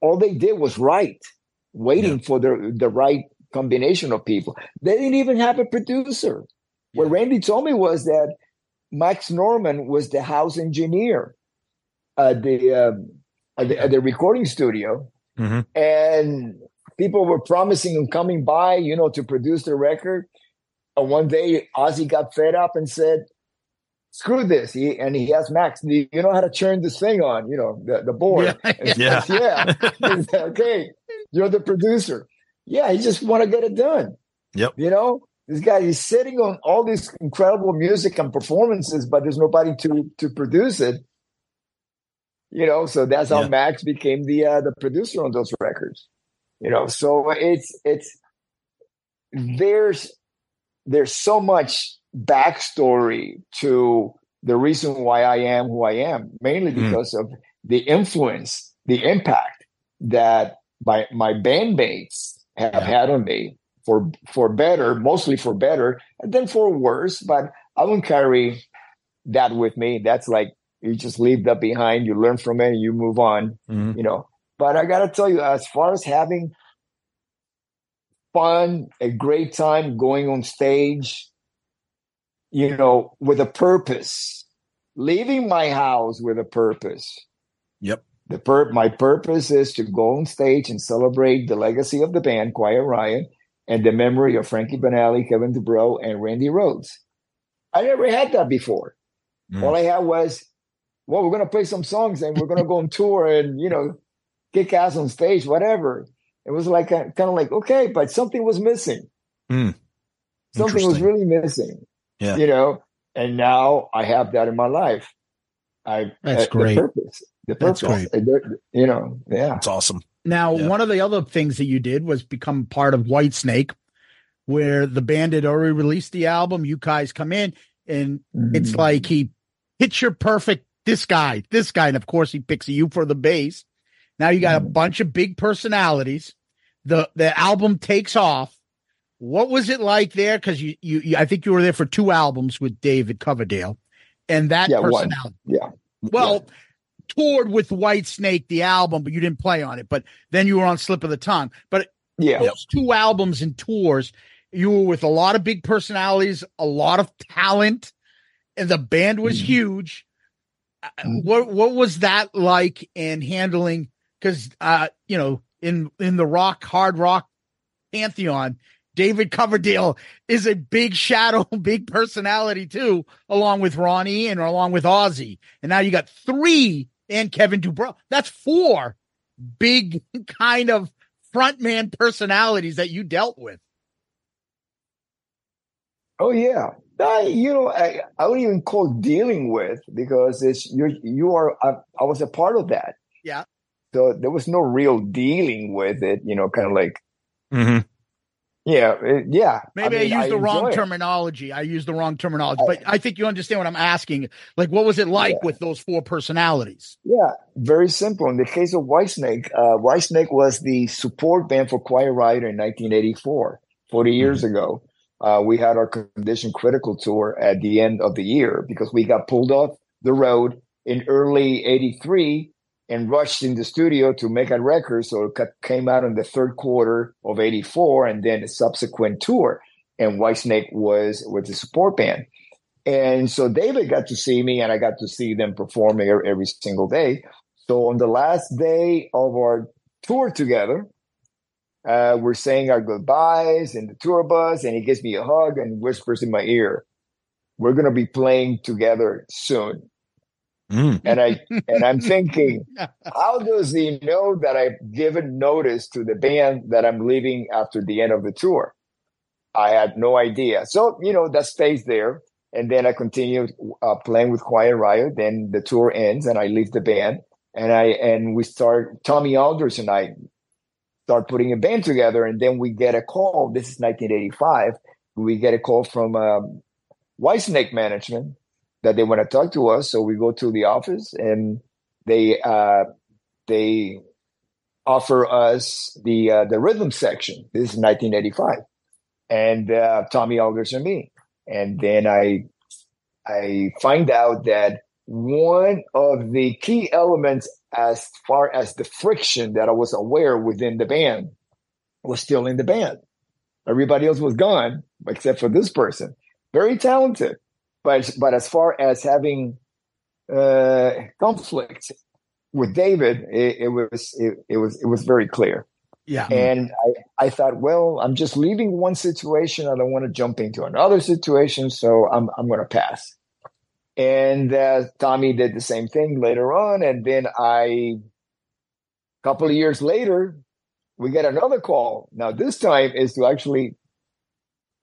Speaker 4: all they did was write, waiting yeah. for the the right combination of people. They didn't even have a producer. Yeah. What Randy told me was that Max Norman was the house engineer at the, um, at, the at the recording studio, mm-hmm. and people were promising him coming by, you know, to produce the record. And one day Ozzy got fed up and said, screw this. He, and he asked Max, do you know how to turn this thing on? You know, the, the board.
Speaker 2: Yeah.
Speaker 4: Says, yeah. said, okay. You're the producer. Yeah. He just want to get it done.
Speaker 2: Yep.
Speaker 4: You know, this guy is sitting on all this incredible music and performances, but there's nobody to, to produce it. You know, so that's how yeah. Max became the, uh, the producer on those records you know so it's it's there's there's so much backstory to the reason why I am who I am, mainly hmm. because mm. of the influence, the impact that my my bandmates have yeah. had on me for for better, mostly for better, and then for worse. But I won't carry that with me. That's like you just leave that behind. You learn from it, and you move on. Mm. You know, but I got to tell you, as far as having fun, a great time going on stage, you know, with a purpose, leaving my house with a purpose.
Speaker 2: Yep.
Speaker 4: The pur- my purpose is to go on stage and celebrate the legacy of the band, Quiet Riot, and the memory of Frankie Banali, Kevin DuBrow, and Randy Rhoads. I never had that before. Mm. All I had was, well, we're going to play some songs and we're going to go on tour and, you know, kick ass on stage, whatever. It was like, kind of like, okay, but something was missing.
Speaker 2: Mm.
Speaker 4: Something was really missing.
Speaker 2: Yeah.
Speaker 4: You know, and now I have that in my life. I,
Speaker 3: That's
Speaker 4: uh,
Speaker 3: great.
Speaker 4: The purpose. The purpose.
Speaker 3: That's
Speaker 4: great. You know, yeah.
Speaker 2: It's awesome.
Speaker 3: Now,
Speaker 2: Yeah.
Speaker 3: one of the other things that you did was become part of Whitesnake, where the band had already released the album. You guys come in, and it's
Speaker 4: Mhm.
Speaker 3: like he picture perfect this guy, this guy, and of course he picks you for the bass. Now you got a
Speaker 4: Mhm.
Speaker 3: bunch of big personalities. The the album takes off. What was it like there? Because you, you you I think you were there for two albums with David Coverdale, and that
Speaker 4: Yeah, one.
Speaker 3: personality.
Speaker 4: Yeah.
Speaker 3: Well, toured with Whitesnake, the album, but you didn't play on it. But then you were on Slip of the Tongue. But
Speaker 4: Yeah.
Speaker 3: those two albums and tours, you were with a lot of big personalities, a lot of talent, and the band was
Speaker 4: Mhm.
Speaker 3: huge. Uh,
Speaker 4: Mhm.
Speaker 3: What what was that like in handling? Because uh, you know, in in the rock hard rock pantheon, David Coverdale is a big shadow, big personality too, along with Ronnie and along with Ozzy. And now you got three and Kevin DuBrow. That's four big kind of frontman personalities that you dealt with.
Speaker 4: Oh yeah. I, you know, I, I don't even call dealing with because it's you're you are I, I was a part of that.
Speaker 3: Yeah.
Speaker 4: So there was no real dealing with it, you know, kind of like
Speaker 2: Mm-hmm.
Speaker 4: Yeah, it- yeah.
Speaker 3: Maybe I,
Speaker 4: mean,
Speaker 3: used the wrong
Speaker 4: it.
Speaker 3: terminology. I used the wrong terminology, but I think you understand what I'm asking. Like, what was it like
Speaker 4: Yeah.
Speaker 3: with those four personalities?
Speaker 4: Yeah, very simple. In the case of Whitesnake, uh, Whitesnake was the support band for Quiet Riot in 1984, 40 years ago. Uh, we had our Condition Critical tour at the end of the year because we got pulled off the road in early 83 and rushed in the studio to make a record. So it came out in the third quarter of 84 and then a subsequent tour. And Whitesnake was, with the support band. And so David got to see me and I got to see them performing every, single day. So on the last day of our tour together, uh, we're saying our goodbyes in the tour bus and he gives me a hug and whispers in my ear, we're going to be playing together soon.
Speaker 2: Mm.
Speaker 4: And I, and I'm thinking, how does he know that I've given notice to the band that I'm leaving after the end of the tour? I had no idea. So, you know, that stays there. And then I continued uh, playing with Quiet Riot. Then the tour ends and I leave the band and I, and we start, Tommy Aldridge and I start putting a band together. And then we get a call. This is 1985. We get a call from um, Whitesnake Management that they want to talk to us. So we go to the office and they, uh, they offer us the, uh, the rhythm section. This is 1985 and uh, Tommy Aldridge and me. And then I I find out that one of the key elements as far as the friction that I was aware within the band was still in the band. Everybody else was gone except for this person. Very talented. But but as far as having uh, conflict with David, it, it was it, it was it was very clear.
Speaker 3: Yeah.
Speaker 4: And I, I thought, well, I'm just leaving one situation. I don't want to jump into another situation. So I'm, I'm going to pass. And uh, Tommy did the same thing later on. And then I, a couple of years later, we get another call. Now, this time is to actually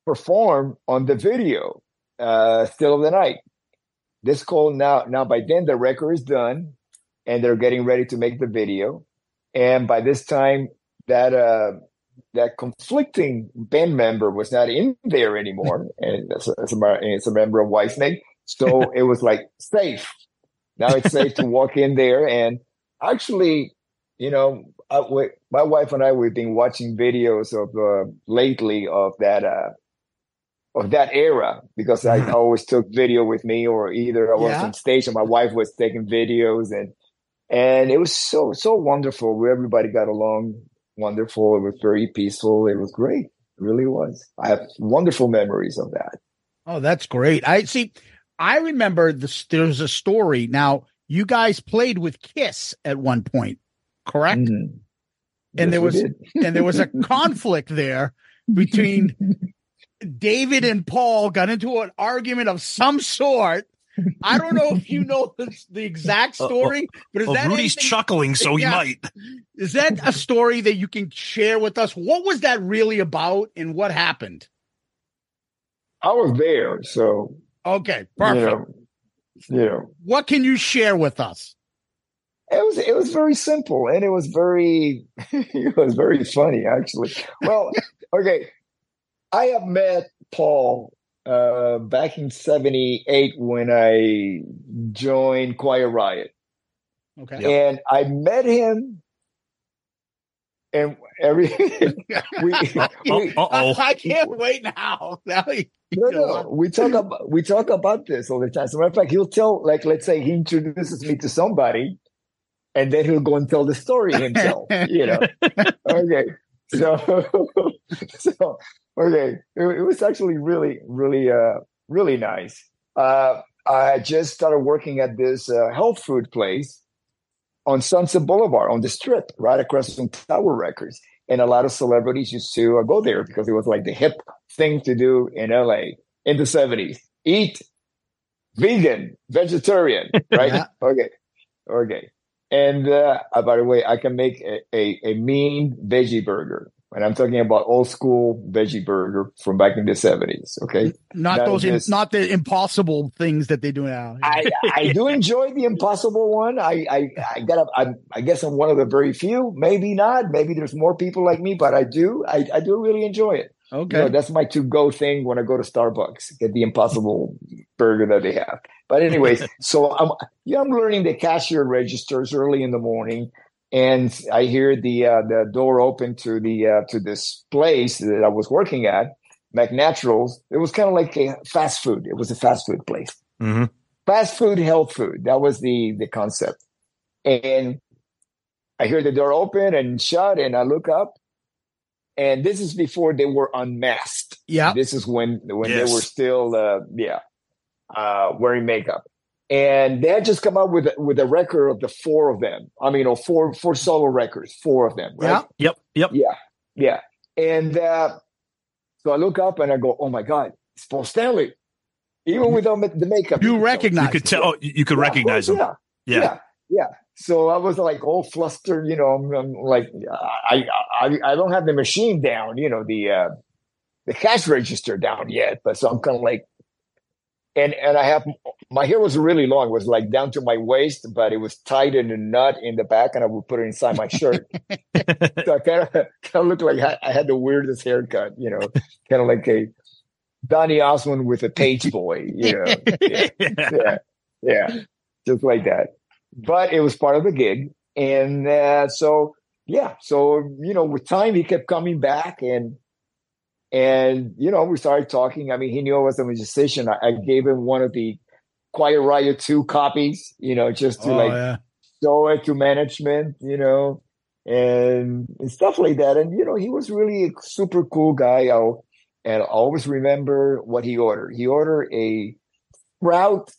Speaker 4: perform on the video, uh, Still of the Night. This call now, now by then the record is done and they're getting ready to make the video. And by this time, that uh, that conflicting band member was not in there anymore, and it's a, as a member of Whitesnake, so it was like safe. Now it's safe to walk in there, and actually, you know, I, we, my wife and I we've been watching videos of uh, lately of that uh, of that era because I always took video with me, or either I was
Speaker 3: Yeah.
Speaker 4: on stage and my wife was taking videos, and and it was so so wonderful. Where everybody got along wonderful. It was very peaceful. It was great. It really was. I have wonderful memories of that.
Speaker 3: Oh, that's great. I see. I remember this. There's a story. Now, you guys played with Kiss at one point, correct?
Speaker 4: Mhm.
Speaker 3: And
Speaker 4: Yes,
Speaker 3: there was and there was a conflict there between David and Paul got into an argument of some sort. I don't know if you know the, the exact
Speaker 2: Uh, uh,
Speaker 3: story, but is
Speaker 2: Well,
Speaker 3: that
Speaker 2: Rudy's
Speaker 3: anything-
Speaker 2: chuckling, so he
Speaker 3: Yeah.
Speaker 2: might.
Speaker 3: is that a story that you can share with us? What was that really about, and what happened?
Speaker 4: I was there, so
Speaker 3: Okay, perfect.
Speaker 4: you know, you know,
Speaker 3: What can you share with us?
Speaker 4: it was it was very simple and it was very it was very funny actually. Well, okay, I have met Paul uh, back in '78 when I joined Quiet Riot.
Speaker 3: Okay.
Speaker 4: and I met him, and every we,
Speaker 2: Oh,
Speaker 4: we
Speaker 2: uh-oh.
Speaker 3: I can't wait now. Now you-
Speaker 4: no, no, we talk about we talk about this all the time. As a matter of fact, he'll tell like let's say he introduces me to somebody, and then he'll go and tell the story himself. you know, okay. So, so okay, it, it was actually really, really, uh, really nice. Uh, I just started working at this uh, health food place on Sunset Boulevard on the strip, right across from Tower Records, and a lot of celebrities used to uh, go there because it was like the hip thing to do in LA in the seventies: eat vegan, vegetarian, right?
Speaker 3: Yeah.
Speaker 4: Okay, okay. And uh, by the way, I can make a, a, a mean veggie burger. And I'm talking about old school veggie burger from back in the 70s. Okay.
Speaker 3: not
Speaker 4: That
Speaker 3: those, im- not the impossible things that they do now.
Speaker 4: I, I do enjoy the impossible one. I, I, I got I, I guess I'm one of the very few, maybe not. Maybe there's more people like me, but I do, I, I do really enjoy it.
Speaker 3: Okay.
Speaker 4: You know, that's my to go thing when I go to Starbucks, get the impossible burger that they have. But anyways, so I'm yeah, I'm learning the cashier registers early in the morning, and I hear the uh, the door open to the uh, to this place that I was working at, McNaturals. It was kind of like a fast food. It was a fast food place
Speaker 2: Mhm.
Speaker 4: fast food, health food. That was the the concept. And I hear the door open and shut, and I look up, and this is before they were unmasked.
Speaker 3: Yeah.
Speaker 4: this is when when
Speaker 2: Yes.
Speaker 4: they were still, uh, yeah, uh, wearing makeup. And they had just come out with with a record of the four of them. I mean, or four four solo records, four of them, right?
Speaker 3: Yeah.
Speaker 2: Yep. Yep.
Speaker 4: Yeah, yeah. And uh, so I look up and I go, "Oh my God, it's Paul Stanley!" Even without the makeup,
Speaker 3: You
Speaker 4: can
Speaker 3: recognize
Speaker 2: You could tell. oh, You could
Speaker 4: Yeah,
Speaker 2: recognize
Speaker 4: course,
Speaker 2: him.
Speaker 4: Yeah,
Speaker 2: Yeah.
Speaker 4: yeah, yeah. So I was like all flustered, you know. I'm, I'm like, I, I, I don't have the machine down, you know, the uh, the cash register down yet. But so I'm kind of like, and and I have my hair was really long, it was like down to my waist, but it was tied in a knot in the back, and I would put it inside my shirt. so I kind of kind of looked like I, I had the weirdest haircut, you know, kind of like a Donny Osmond with a page boy, you know. Yeah yeah, yeah, just like that. But it was part of the gig, and uh, so yeah, so you know, with time he kept coming back, and and you know, we started talking. I mean, he knew I was a musician. I, I gave him one of the Quiet Riot two copies, you know, just to
Speaker 3: Oh,
Speaker 4: like
Speaker 3: yeah.
Speaker 4: show it to management, you know, and, and stuff like that. And you know, he was really a super cool guy. I'll and I always remember what he ordered. He ordered a sprout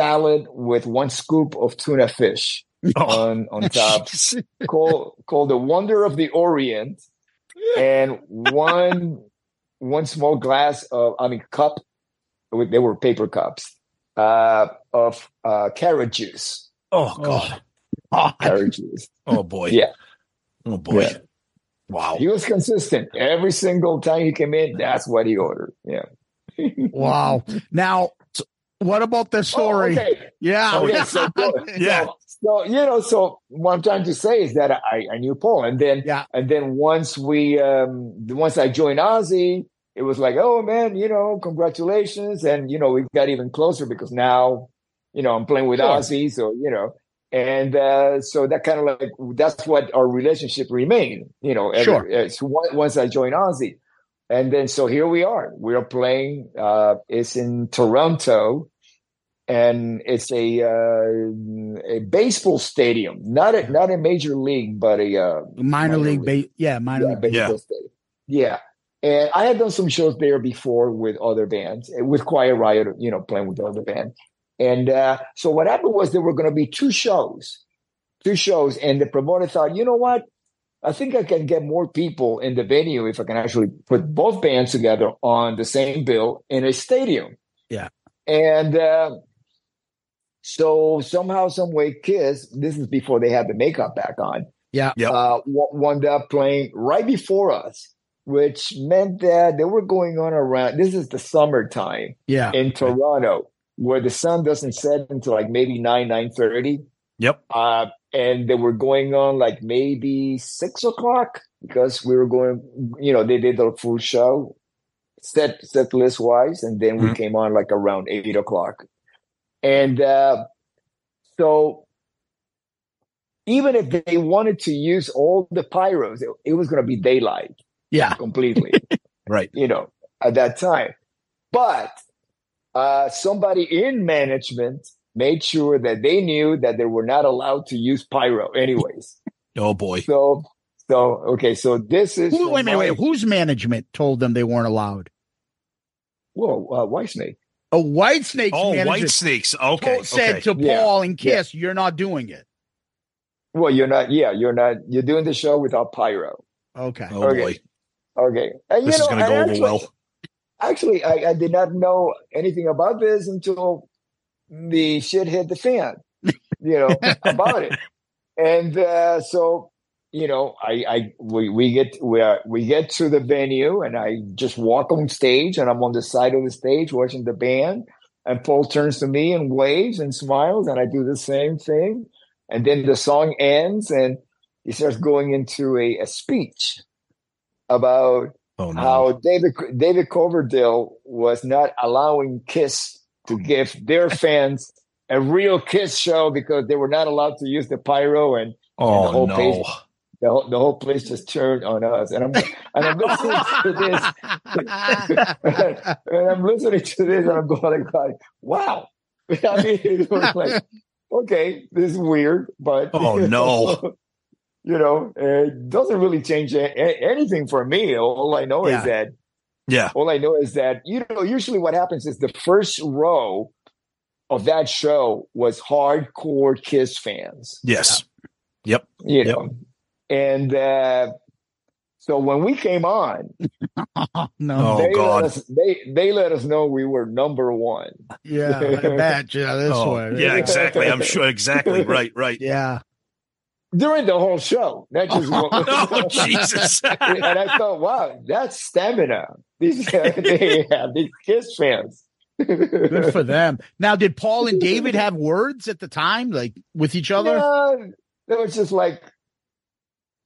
Speaker 4: salad with one scoop of tuna fish
Speaker 2: Oh,
Speaker 4: on on top,
Speaker 2: jeez.
Speaker 4: called called the Wonder of the Orient, and one one small glass of I mean cup. They were paper cups uh, of uh, carrot juice.
Speaker 2: Oh God.
Speaker 3: Oh,
Speaker 4: Carrot juice.
Speaker 2: Oh boy.
Speaker 4: Yeah.
Speaker 2: Oh boy.
Speaker 4: Yeah.
Speaker 2: Wow.
Speaker 4: He was consistent every single time he came in. That's what he ordered. Yeah.
Speaker 3: wow. Now, what about the story?
Speaker 4: Oh, okay.
Speaker 3: Yeah.
Speaker 4: Okay, so.
Speaker 2: Yeah.
Speaker 4: So, so you know, so what I'm trying to say is that I, I knew Paul, and then
Speaker 3: Yeah.
Speaker 4: and then once we um once I joined Ozzy, it was like, oh man, you know, congratulations, and you know, we got even closer because now, you know, I'm playing with
Speaker 3: Sure.
Speaker 4: Ozzy, so you know, and uh, so that kind of like that's what our relationship remained, you know. Ever,
Speaker 3: Sure.
Speaker 4: uh, once I joined Ozzy, and then so here we are. We are playing. Uh, it's in Toronto and it's a uh, a baseball stadium, not a not a major league, but a uh,
Speaker 3: minor
Speaker 4: Minor
Speaker 3: league,
Speaker 4: league.
Speaker 3: ba- yeah, minor
Speaker 4: yeah,
Speaker 3: league.
Speaker 4: baseball
Speaker 2: Yeah.
Speaker 4: stadium. Yeah, And I had done some shows there before with other bands, eh, with Quiet Riot, you know, playing with other band. And uh, so what happened was there were going to be two shows, two shows, and the promoter thought, you know what? I think I can get more people in the venue if I can actually put both bands together on the same bill in a stadium.
Speaker 3: Yeah.
Speaker 4: And uh, so somehow, some way, Kiss. This is before they had the makeup back on.
Speaker 3: Yeah.
Speaker 2: Yep.
Speaker 4: Uh, w- wound up playing right before us, which meant that they were going on around. This is the summertime
Speaker 3: Yeah.
Speaker 4: in Toronto, where the sun doesn't set until like maybe nine nine thirty.
Speaker 2: Yep.
Speaker 4: Uh, and they were going on like maybe six o'clock because we were going. You know, they did the full show, set set list wise, and then we
Speaker 2: Mhm.
Speaker 4: came on like around eight o'clock, and uh, so even if they wanted to use all the pyros, it, it was going to be daylight
Speaker 3: Yeah.
Speaker 4: completely
Speaker 2: Right.
Speaker 4: you know, at that time. But uh, somebody in management made sure that they knew that they were not allowed to use pyro, anyways.
Speaker 2: Oh boy.
Speaker 4: so, so okay, so this is
Speaker 3: Who, wait a minute,
Speaker 4: my-
Speaker 3: wait. Whose management told them they weren't allowed?
Speaker 4: Whoa, uh, Whitesnake.
Speaker 3: A Whitesnake.
Speaker 2: Oh, Whitesnakes. Okay.
Speaker 3: told- said
Speaker 2: okay.
Speaker 3: to
Speaker 4: Yeah.
Speaker 3: Paul and Kiss, "You're not doing it."
Speaker 4: Well, you're not. Yeah, you're not. You're doing the show without pyro.
Speaker 3: Okay.
Speaker 2: Oh
Speaker 4: Okay.
Speaker 2: boy.
Speaker 4: Okay, and,
Speaker 2: This
Speaker 4: you
Speaker 2: is going to go
Speaker 4: and
Speaker 2: over
Speaker 4: actually-
Speaker 2: well.
Speaker 4: Actually, I, I did not know anything about this until the shit hit the fan, you know, about it. And uh, so, you know, I, I we, we get we are, we get to the venue and I just walk on stage and I'm on the side of the stage watching the band and Paul turns to me and waves and smiles and I do the same thing. And then the song ends and he starts going into a, a speech about
Speaker 2: Oh no.
Speaker 4: how David David Coverdale was not allowing Kiss to give their fans a real Kiss show because they were not allowed to use the pyro and the
Speaker 2: oh
Speaker 4: whole
Speaker 2: no.
Speaker 4: page- the whole, the whole place just turned on us and I'm and I'm listening to this and I'm listening to this and I'm going like wow I mean it was like okay this is weird but
Speaker 2: Oh, no.
Speaker 4: you know it doesn't really change anything for me all I know
Speaker 3: Yeah.
Speaker 4: is that
Speaker 2: Yeah.
Speaker 4: all I know is that you know usually what happens is the first row of that show was hardcore Kiss fans,
Speaker 2: Yes. Yep.
Speaker 4: you
Speaker 2: Yep.
Speaker 4: know, and uh, so when we came on,
Speaker 3: no.
Speaker 2: Oh,
Speaker 4: they
Speaker 2: God.
Speaker 4: let us they they let us know we were number one.
Speaker 3: Yeah, I bet. Yeah, this
Speaker 2: Oh,
Speaker 3: way.
Speaker 2: yeah, exactly. I'm sure. Exactly. Right. Right.
Speaker 3: Yeah.
Speaker 4: During the whole show. That just one.
Speaker 2: Oh, Jesus.
Speaker 4: and I thought, wow, that's stamina. These they have these Kiss fans.
Speaker 3: Good for them. Now, did Paul and David have words at the time, like with each other?
Speaker 4: No, there was just like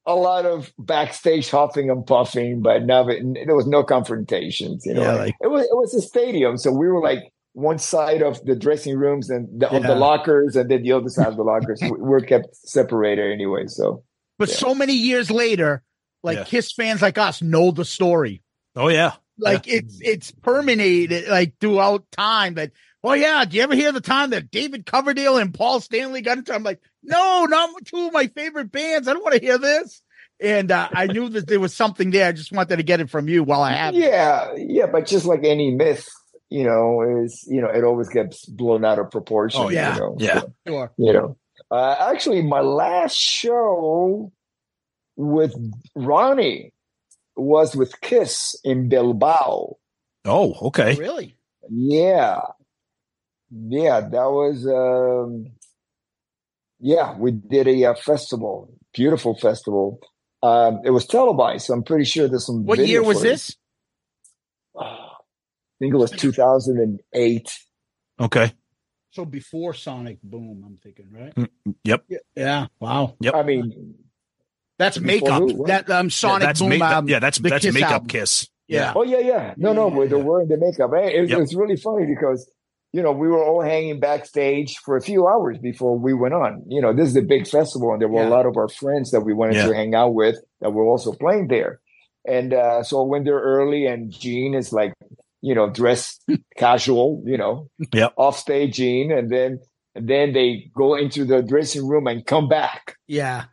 Speaker 4: a lot of backstage huffing and puffing, but no, there was no confrontations. You know,
Speaker 3: Yeah, like-
Speaker 4: it was it was a stadium, so we were like one side of the dressing rooms and the, of the lockers, and then the other side of the lockers. were kept separated anyway. So
Speaker 3: But
Speaker 4: Yeah.
Speaker 3: so many years later, like
Speaker 2: Yeah.
Speaker 3: Kiss fans like us know the story.
Speaker 2: Oh yeah.
Speaker 3: Like it's it's permeated like throughout time that oh yeah, do you ever hear the time that David Coverdale and Paul Stanley got into? I'm like, no, not two of my favorite bands. I don't want to hear this. And uh, I knew that there was something there. I just wanted to get it from you while I have it.
Speaker 4: yeah, yeah, but just like any myth, you know, is you know, it always gets blown out of proportion.
Speaker 2: Oh,
Speaker 3: yeah.
Speaker 4: you know?
Speaker 2: Yeah.
Speaker 3: Sure.
Speaker 4: you know. Uh, actually, my last show with Ronnie was with Kiss in Bilbao.
Speaker 2: Oh, okay.
Speaker 3: Really?
Speaker 4: Yeah, yeah, that was. Um, yeah, we did a, uh festival, beautiful festival. Um, it was televised, so I'm pretty sure there's some.
Speaker 3: What
Speaker 4: video
Speaker 3: year was this?
Speaker 4: I think it was 2008.
Speaker 2: Okay.
Speaker 3: So before Sonic Boom, I'm thinking, right?
Speaker 2: Mm, Yep.
Speaker 3: Yeah. Yeah. Wow.
Speaker 2: Yep.
Speaker 4: I mean,
Speaker 3: That's makeup.
Speaker 4: who?
Speaker 3: That um
Speaker 2: Yeah,
Speaker 3: Sonic
Speaker 2: that's
Speaker 3: Boom.
Speaker 2: ma-
Speaker 3: album.
Speaker 2: yeah, that's that's
Speaker 3: Kiss
Speaker 2: makeup
Speaker 3: album.
Speaker 2: kiss.
Speaker 3: Yeah.
Speaker 4: Oh yeah, yeah. No, no,
Speaker 3: Yeah,
Speaker 4: they're
Speaker 3: yeah.
Speaker 4: wearing the makeup. It,
Speaker 2: Yep.
Speaker 4: it's really funny because you know we were all hanging backstage for a few hours before we went on. You know, this is a big festival, and there were
Speaker 3: Yeah.
Speaker 4: a lot of our friends that we wanted
Speaker 2: Yeah.
Speaker 4: to hang out with that were also playing there. And uh, so I went there early, and Gene is like, you know, dress casual, you know,
Speaker 2: Yep.
Speaker 4: off stage Gene, and then and then they go into the dressing room and come back
Speaker 3: Yeah.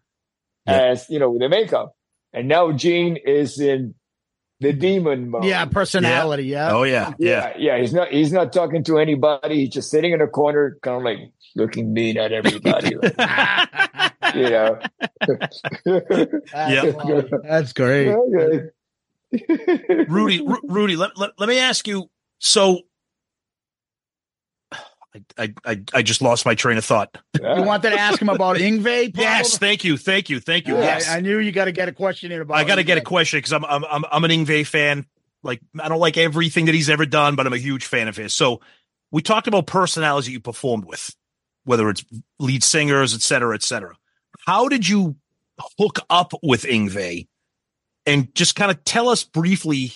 Speaker 2: Yeah.
Speaker 4: as you know with the makeup. And now Gene is in the demon mode.
Speaker 3: Yeah, personality. Yeah.
Speaker 2: Oh yeah, yeah.
Speaker 4: yeah, yeah. He's not he's not talking to anybody. He's just sitting in a corner, kind of like looking mean at everybody. like, you know.
Speaker 3: That's,
Speaker 2: Yeah.
Speaker 3: That's great.
Speaker 4: Okay.
Speaker 2: Rudy, Ru- Rudy, let, let, let me ask you. So, I, I, I, I just lost my train of thought.
Speaker 3: You wanted to ask him about Yngwie?
Speaker 2: Yes, thank you, thank you, thank you.
Speaker 3: Yeah,
Speaker 2: Yes,
Speaker 3: I, I knew you got to get a question in about.
Speaker 2: I got to get a question because I'm, I'm I'm I'm an Yngwie fan. Like I don't like everything that he's ever done, but I'm a huge fan of his. So we talked about personalities that you performed with, whether it's lead singers, et cetera, et cetera. How did you hook up with Yngwie? And just kind of tell us briefly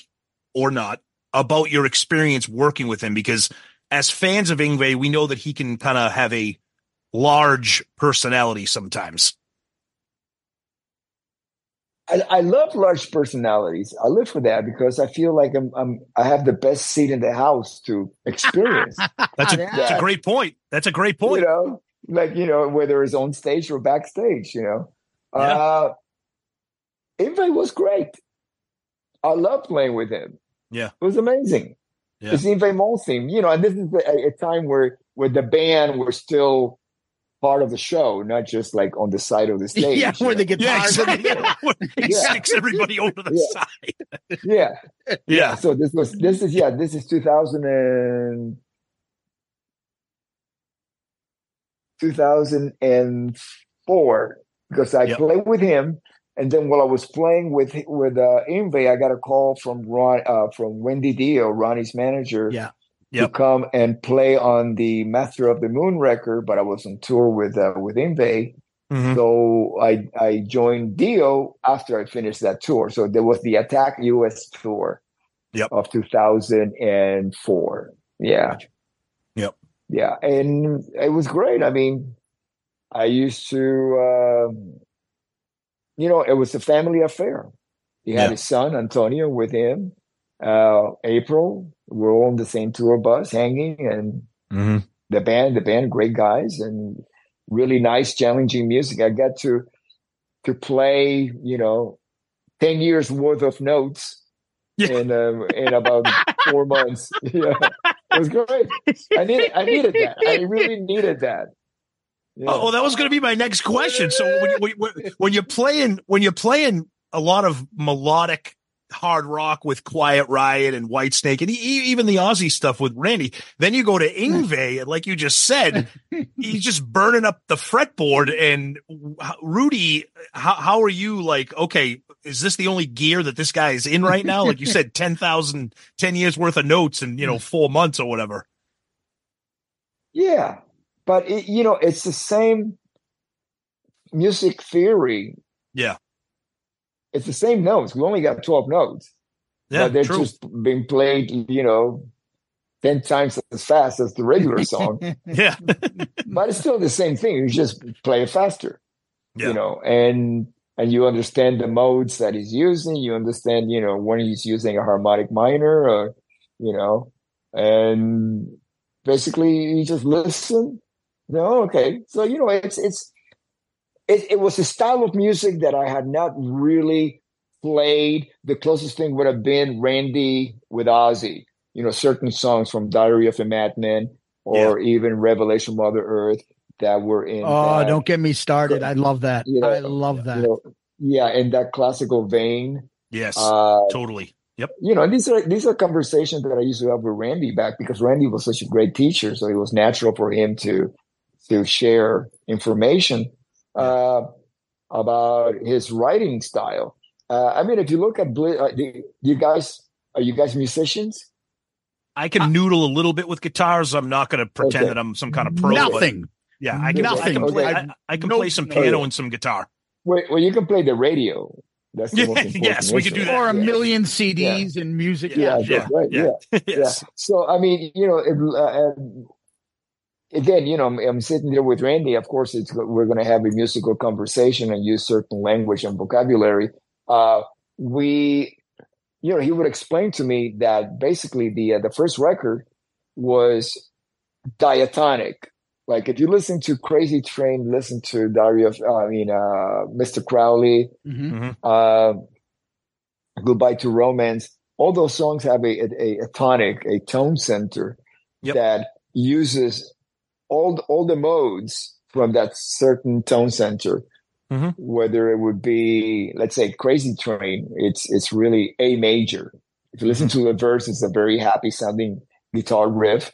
Speaker 2: or not about your experience working with him because as fans of Yngwie, we know that he can kind of have a large personality sometimes.
Speaker 4: I, I love large personalities. I live for that because I feel like I'm, I'm I have the best seat in the house to experience.
Speaker 2: That's a,
Speaker 3: Yeah.
Speaker 2: that's a great point. That's a great point.
Speaker 4: you know, like you know, whether it's on stage or backstage. You know,
Speaker 2: Yeah.
Speaker 4: uh, Yngwie was great. I love playing with him.
Speaker 2: Yeah.
Speaker 4: it was amazing.
Speaker 2: Yeah.
Speaker 4: It's Yngwie Malmsteen, you know, and this is a, a time where where the band were still part of the show, not just like on the side of the stage.
Speaker 3: Yeah,
Speaker 4: you
Speaker 3: where
Speaker 4: know?
Speaker 3: the
Speaker 2: Yeah,
Speaker 3: guitars.
Speaker 2: exactly. he
Speaker 4: Yeah.
Speaker 2: sticks everybody over the
Speaker 4: Yeah.
Speaker 2: side.
Speaker 4: yeah.
Speaker 2: Yeah.
Speaker 4: So this was this is yeah this is 2000 and 2004 because I
Speaker 2: Yep.
Speaker 4: played with him and then while I was playing with with uh Yngwie I got a call from Ron uh from Wendy Dio Ronnie's manager
Speaker 3: Yeah.
Speaker 4: to come and play on the Master of the Moon record but I was on tour with uh with Yngwie
Speaker 2: Mhm.
Speaker 4: so I I joined Dio after I finished that tour. So there was the Attack US tour
Speaker 2: Yep.
Speaker 4: of 2004. Yeah.
Speaker 2: Yep.
Speaker 4: Yeah. And it was great. I mean, I used to, um, you know, it was a family affair. He had
Speaker 2: Yeah.
Speaker 4: his son, Antonio, with him. Uh, April, we're all on the same tour bus hanging and
Speaker 2: Mhm.
Speaker 4: the band, the band, great guys and really nice, challenging music. I got to to play, you know, ten years worth of notes
Speaker 2: Yeah.
Speaker 4: in um, in about four months. Yeah, it was great. I needed I needed that. I really needed that. Oh, yeah.
Speaker 2: Oh, that was going to be my next question. So when, you- when, you're playing, when you're playing a lot of melodic hard rock with Quiet Riot and Whitesnake and even the Ozzy stuff with Randy, then you go to Yngwie and like you just said, he's just burning up the fretboard. And Rudy, how, how are you like, okay, is this the only gear that this guy is in right now? Like you said, 10,000, 10 years worth of notes in, you know, four months or whatever.
Speaker 4: Yeah, but it, you know, it's the same music theory.
Speaker 2: Yeah.
Speaker 4: It's the same notes. We only got 12 notes.
Speaker 2: Yeah,
Speaker 4: but they're
Speaker 2: true.
Speaker 4: just being played, you know, 10 times as fast as the regular song.
Speaker 2: yeah.
Speaker 4: but it's still the same thing. You just play it faster,
Speaker 2: Yeah.
Speaker 4: you know, and and you understand the modes that he's using. You understand, you know, when he's using a harmonic minor, or you know, and basically you just listen. Know, okay, so you know, it's it's it, it was a style of music that I had not really played. The closest thing would have been Randy with Ozzy. You know, certain songs from Diary of a Madman or even Revelation Mother Earth that were in.
Speaker 3: Oh,
Speaker 4: that,
Speaker 3: don't get me started. I love that.
Speaker 4: you know,
Speaker 3: I love that.
Speaker 4: you know, yeah, in that classical vein.
Speaker 2: Yes.
Speaker 4: Uh,
Speaker 2: totally. Yep.
Speaker 4: you know, and these are these are conversations that I used to have with Randy back because Randy was such a great teacher, so it was natural for him to to share information uh, about his writing style. Uh, I mean, if you look at Bli- uh, do you guys are you guys musicians?
Speaker 2: I can noodle a little bit with guitars. I'm not going to pretend
Speaker 4: Okay.
Speaker 2: that I'm some kind of pro. but
Speaker 3: Nothing.
Speaker 2: yeah, I can. I
Speaker 3: Nothing.
Speaker 2: can play.
Speaker 4: Okay.
Speaker 2: I, I can
Speaker 3: No-
Speaker 2: play some
Speaker 3: no.
Speaker 2: piano and some guitar.
Speaker 4: Well, well, you can play the radio. That's the
Speaker 2: Yeah,
Speaker 4: most important
Speaker 2: yes, we can do that.
Speaker 3: Or a
Speaker 4: Yeah.
Speaker 3: million CDs and music.
Speaker 4: Yeah,
Speaker 2: Yeah,
Speaker 4: that's right.
Speaker 2: yeah.
Speaker 4: yeah.
Speaker 2: yes.
Speaker 4: Yeah. So I mean, you know, it, uh, again, you know, I'm, I'm sitting there with Randy. Of course, it's we're going to have a musical conversation and use certain language and vocabulary. Uh, we, you know, he would explain to me that basically the uh, the first record was diatonic. Like if you listen to Crazy Train, listen to Dario, I mean, uh, Mr. Crowley,
Speaker 3: Mhm.
Speaker 4: uh, Goodbye to Romance, all those songs have a, a, a tonic, a tone center
Speaker 2: Yep.
Speaker 4: that uses all all the modes from that certain tone center.
Speaker 2: Mhm.
Speaker 4: Whether it would be, let's say, Crazy Train, it's it's really A major. If you listen to the verse, it's a very happy sounding guitar riff,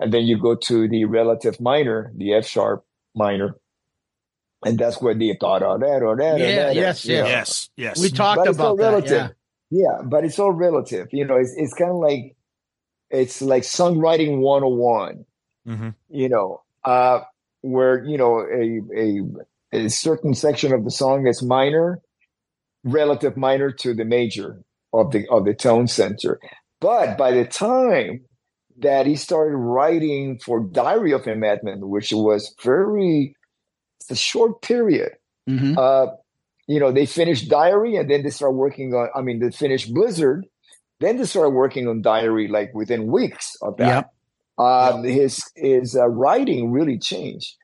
Speaker 4: and then you go to the relative minor, the F sharp minor, and that's where the da da da da da
Speaker 3: Yeah,
Speaker 4: da,
Speaker 3: yes,
Speaker 4: you know.
Speaker 2: Yes, yes.
Speaker 3: We talked
Speaker 4: But it's all
Speaker 3: about that.
Speaker 4: relative.
Speaker 3: Yeah.
Speaker 4: Yeah, but it's all relative. You know, it's it's kind of like it's like songwriting 101,
Speaker 2: Mhm.
Speaker 4: you know, uh where, you know, a a a certain section of the song is minor, relative minor to the major of the of the tone center. But by the time that he started writing for Diary of a Madman, which was very it's a short period,
Speaker 3: Mhm.
Speaker 4: uh, you know, they finished Diary and then they start working on, I mean, they finished Blizzard. Then they started working on Diary like within weeks of that.
Speaker 3: Yep.
Speaker 4: Um, His his uh, writing really changed.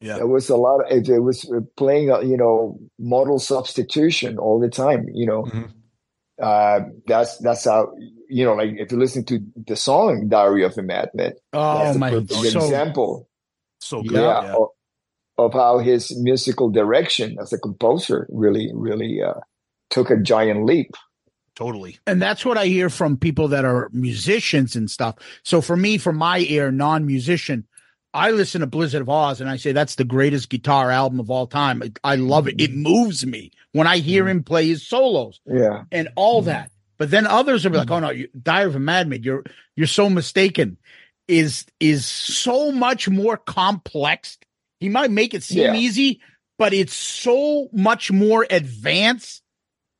Speaker 2: Yeah.
Speaker 4: There was a lot of it, it was uh, playing, uh, you know, modal substitution all the time. You know,
Speaker 2: Mhm.
Speaker 4: uh, that's that's how you know, like if you listen to the song "Diary of a Madman,"
Speaker 3: Oh my!
Speaker 4: perfect
Speaker 3: So
Speaker 4: example
Speaker 2: So good.
Speaker 4: yeah,
Speaker 2: Yeah.
Speaker 4: Of, of how his musical direction as a composer really really uh, took a giant leap
Speaker 2: Totally.
Speaker 3: and that's what I hear from people that are musicians and stuff. So for me, for my ear, non-musician, I listen to Blizzard of Ozz and I say that's the greatest guitar album of all time. I, I love it. It moves me when I hear mm-hmm. him play his solos
Speaker 4: yeah
Speaker 3: and all mm-hmm. that. But then others be like, mm-hmm. "Oh no, you, Dire of a Madman, you're you're so mistaken." Is is so much more complex. He might make it seem
Speaker 4: Yeah.
Speaker 3: easy, but it's so much more advanced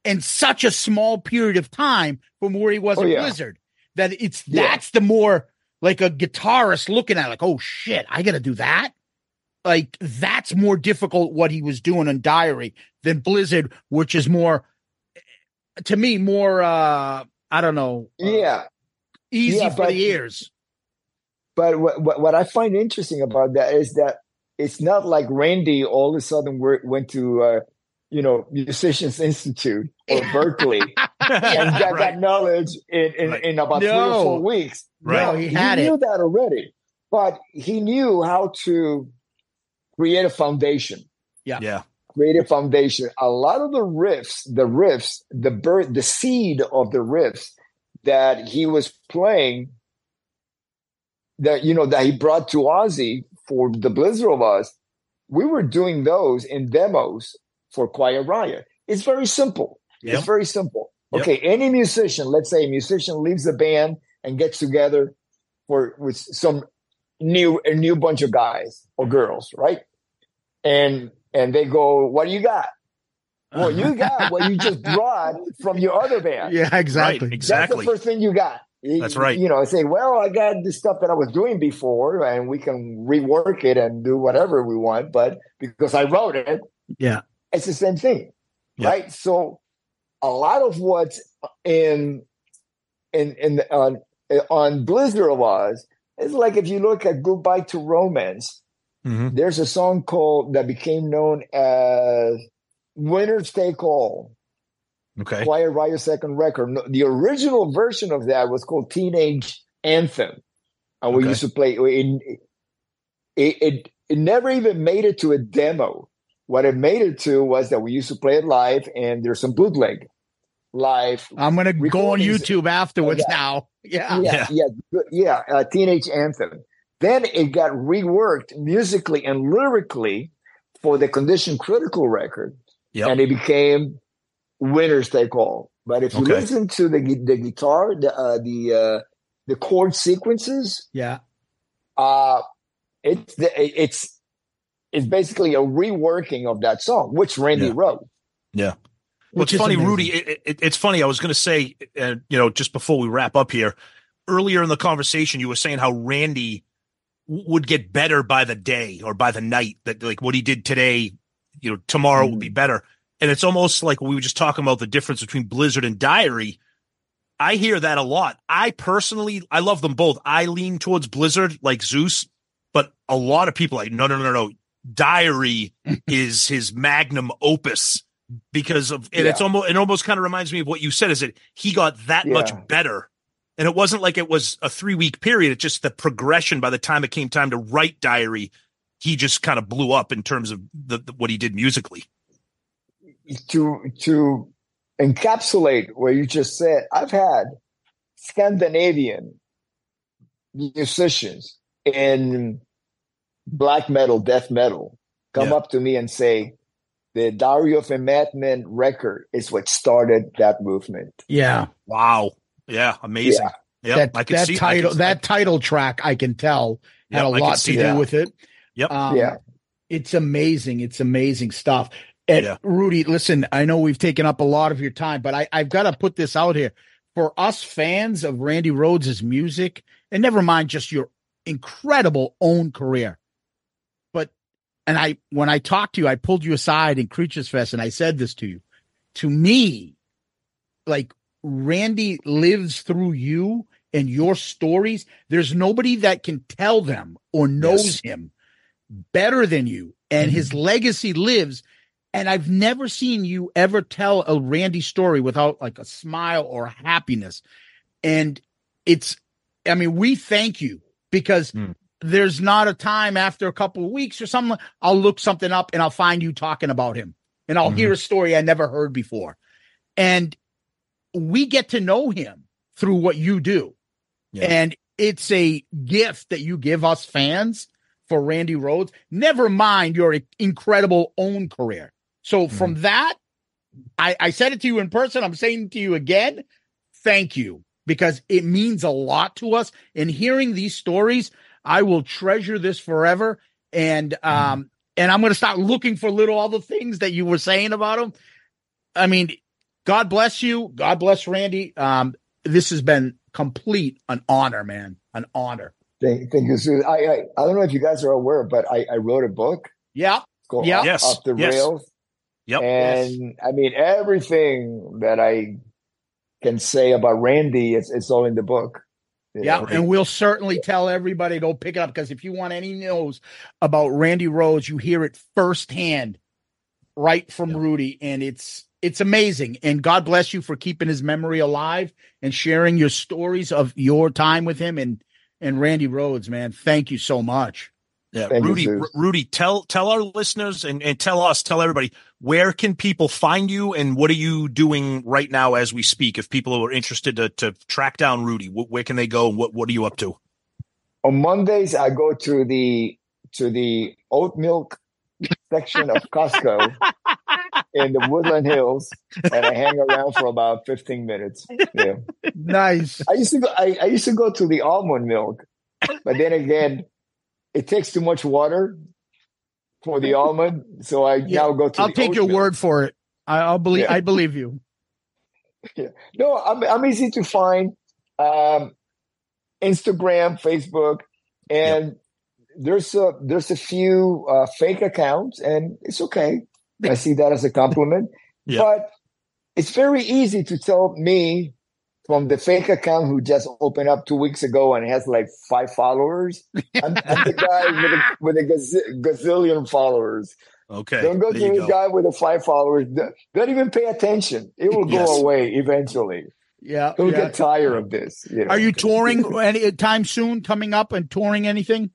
Speaker 3: in such a small period of time from where he was
Speaker 4: Oh,
Speaker 3: at
Speaker 4: yeah.
Speaker 3: Blizzard that it's
Speaker 4: Yeah.
Speaker 3: that's the more like a guitarist looking at it, like, oh shit, I got to do that. Like that's more difficult what he was doing on Diary than Blizzard, which is more to me more uh I don't know uh,
Speaker 4: yeah
Speaker 3: easy
Speaker 4: Yeah,
Speaker 3: for
Speaker 4: but-
Speaker 3: the ears.
Speaker 4: but what, what what i find interesting about that is that it's not like randy all of a sudden went to uh, you know musicians institute or Berklee and got
Speaker 2: right.
Speaker 4: that knowledge in, in,
Speaker 2: Right.
Speaker 4: in about three or four weeks
Speaker 2: Right.
Speaker 3: No, he had
Speaker 4: knew
Speaker 3: it.
Speaker 4: that already but he knew how to create a foundation
Speaker 2: Yeah. Yeah.
Speaker 4: create a foundation. A lot of the riffs, the riffs, the birth, the seed of the riffs that he was playing, that you know that he brought to Ozzy for the Blizzard of Ozz, we were doing those in demos for Quiet Riot. It's very simple.
Speaker 2: Yep.
Speaker 4: It's very simple.
Speaker 2: Yep.
Speaker 4: Okay, any musician, let's say a musician leaves the band and gets together for with some new a new bunch of guys or girls, right? And and they go, "What do you got?" Well, you got what you just brought from your other band.
Speaker 3: Yeah, exactly.
Speaker 2: Right.
Speaker 4: That's
Speaker 2: Exactly.
Speaker 4: the first thing you got.
Speaker 2: That's right.
Speaker 4: You know, I say, well, I got this stuff that I was doing before, and we can rework it and do whatever we want. But because I wrote it,
Speaker 3: Yeah.
Speaker 4: It's the same thing,
Speaker 2: Yeah.
Speaker 4: right? So, a lot of what's in in in on on Blizzard of Ozz is like if you look at Goodbye to Romance.
Speaker 2: Mhm.
Speaker 4: There's a song called that became known as "Winners Take All."
Speaker 2: Okay.
Speaker 4: Quiet Riot second record. The original version of that was called Teenage Anthem, and we
Speaker 2: Okay.
Speaker 4: used to play. It, it, it it never even made it to a demo. What it made it to was that we used to play it live, and there's some bootleg live.
Speaker 3: I'm gonna go on YouTube afterwards
Speaker 4: Yeah.
Speaker 3: now. Yeah.
Speaker 4: yeah, yeah, good- yeah. Uh, Teenage Anthem. Then it got reworked musically and lyrically for the Condition Critical record,
Speaker 2: Yep.
Speaker 4: and it became winners take all. But if you
Speaker 2: Okay.
Speaker 4: listen to the the guitar, the uh, the uh, the chord sequences,
Speaker 3: Yeah.
Speaker 4: uh, it's the, it's it's basically a reworking of that song, which Randy
Speaker 2: Yeah.
Speaker 4: wrote. Yeah.
Speaker 2: Well,
Speaker 3: Which
Speaker 2: it's
Speaker 3: is
Speaker 2: funny,
Speaker 3: amazing.
Speaker 2: Rudy. It, it, it's funny. I was going to say, uh, you know, just before we wrap up here, earlier in the conversation, you were saying how Randy w- would get better by the day or by the night. That like what he did today, you know, tomorrow will be better. And it's almost like we were just talking about the difference between Blizzard and Diary. I hear that a lot. I personally, I love them both. I lean towards Blizzard, like Zeus, but a lot of people are like, no, no, no, no. Diary is his magnum opus because of and it's almost it almost kind of reminds me of what you said is that he got that
Speaker 4: Yeah.
Speaker 2: much better. And it wasn't like it was a three week period it's just the progression by the time it came time to write diary he just kind of blew up in terms of the, the- what he did musically.
Speaker 4: To to encapsulate what you just said, I've had Scandinavian musicians in black metal, death metal, come
Speaker 2: Yeah.
Speaker 4: up to me and say, "The Diary of a Madman record is what started that movement."
Speaker 3: Yeah.
Speaker 2: wow yeah amazing yeah
Speaker 3: that
Speaker 2: i could
Speaker 3: that
Speaker 2: see I
Speaker 3: title
Speaker 2: could-
Speaker 3: that title track I can tell had
Speaker 2: Yeah,
Speaker 3: a
Speaker 2: I
Speaker 3: lot to do
Speaker 4: that.
Speaker 3: with it.
Speaker 2: Yep.
Speaker 3: Um,
Speaker 4: Yeah.
Speaker 3: It's amazing. It's amazing stuff. And
Speaker 2: Yeah.
Speaker 3: Rudy, listen, I know we've taken up a lot of your time, but I, I've got to put this out here. For us fans of Randy Rhoads' music, and never mind just your incredible own career. And I when I talked to you, I pulled you aside in Creatures Fest and I said this to you. To me, like Randy lives through you and your stories. There's nobody that can tell them or knows him better than you. And his legacy lives. And I've never seen you ever tell a Randy story without like a smile or happiness. And it's, I mean, we thank you because
Speaker 2: Mm.
Speaker 3: There's not a time after a couple of weeks or something. I'll look something up and I'll find you talking about him and I'll hear mm-hmm. a story I never heard before. And we get to know him through what you do.
Speaker 2: Yeah.
Speaker 3: And it's a gift that you give us fans for Randy Rhoads. Never mind your incredible own career. So mm-hmm. from that, I, I said it to you in person. I'm saying to you again. Thank you because it means a lot to us. And hearing these stories, I will treasure this forever. And um, and I'm going to start looking for little all the things that you were saying about him. I mean, God bless you. God bless Randy. Um, this has been complete an honor, man. An honor.
Speaker 4: Thank, thank you, Sue. I, I I don't know if you guys are aware, but I, I wrote a book
Speaker 3: Yeah.
Speaker 4: called
Speaker 3: Yeah.
Speaker 4: Off,
Speaker 2: Yes,
Speaker 4: Off the
Speaker 2: yes.
Speaker 4: Rails.
Speaker 2: Yep.
Speaker 4: And I mean, everything that I can say about Randy, it's, it's all in the book. You
Speaker 3: Yeah,
Speaker 4: know?
Speaker 3: and we'll certainly tell everybody to go pick it up because if you want any news about Randy Rhoads, you hear it firsthand, right from Rudy, and it's it's amazing. And God bless you for keeping his memory alive and sharing your stories of your time with him and and Randy Rhoads, man. Thank you so much.
Speaker 2: Yeah,
Speaker 4: Thank
Speaker 2: Rudy,
Speaker 4: Zeus.
Speaker 2: R- Rudy, tell tell our listeners and, and tell us, tell everybody, where can people find you and what are you doing right now as we speak? If people are interested to, to track down Rudy, wh- where can they go? and What what are you up to?
Speaker 4: On Mondays, I go to the to the oat milk section of Costco in the Woodland Hills, and I hang around for about fifteen minutes. Yeah.
Speaker 3: Nice.
Speaker 4: I used to go. I, I used to go to the almond milk, but then again, it takes too much water for the almond, so I
Speaker 3: Yeah,
Speaker 4: now go to.
Speaker 3: I'll take your word for it. I, I'll believe.
Speaker 4: Yeah.
Speaker 3: I believe you.
Speaker 4: No, I'm I'm easy to find. Um, Instagram, Facebook, and there's a there's a few uh, fake accounts, and it's okay. I see that as a compliment.
Speaker 2: Yeah.
Speaker 4: But it's very easy to tell me from the fake account who just opened up two weeks ago and has like five followers. I'm, I'm the guy with a, with a gaz- gazillion followers.
Speaker 2: Okay.
Speaker 4: Don't go to the
Speaker 2: go.
Speaker 4: guy with the five followers. Don't even pay attention. It will go
Speaker 2: Yes.
Speaker 4: away eventually.
Speaker 3: Yeah.
Speaker 4: He'll
Speaker 3: yeah.
Speaker 4: get tired of this. You know?
Speaker 3: Are you touring any time soon? Coming up and touring anything?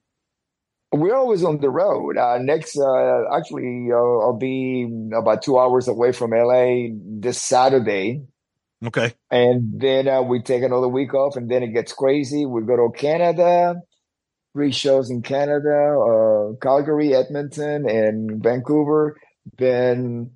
Speaker 4: We're always on the road. Uh, next, uh, actually, uh, I'll be about two hours away from LA this Saturday.
Speaker 2: Okay.
Speaker 4: And then uh, we take another week off, and then it gets crazy. We go to Canada, three shows in Canada, uh, Calgary, Edmonton, and Vancouver. Then,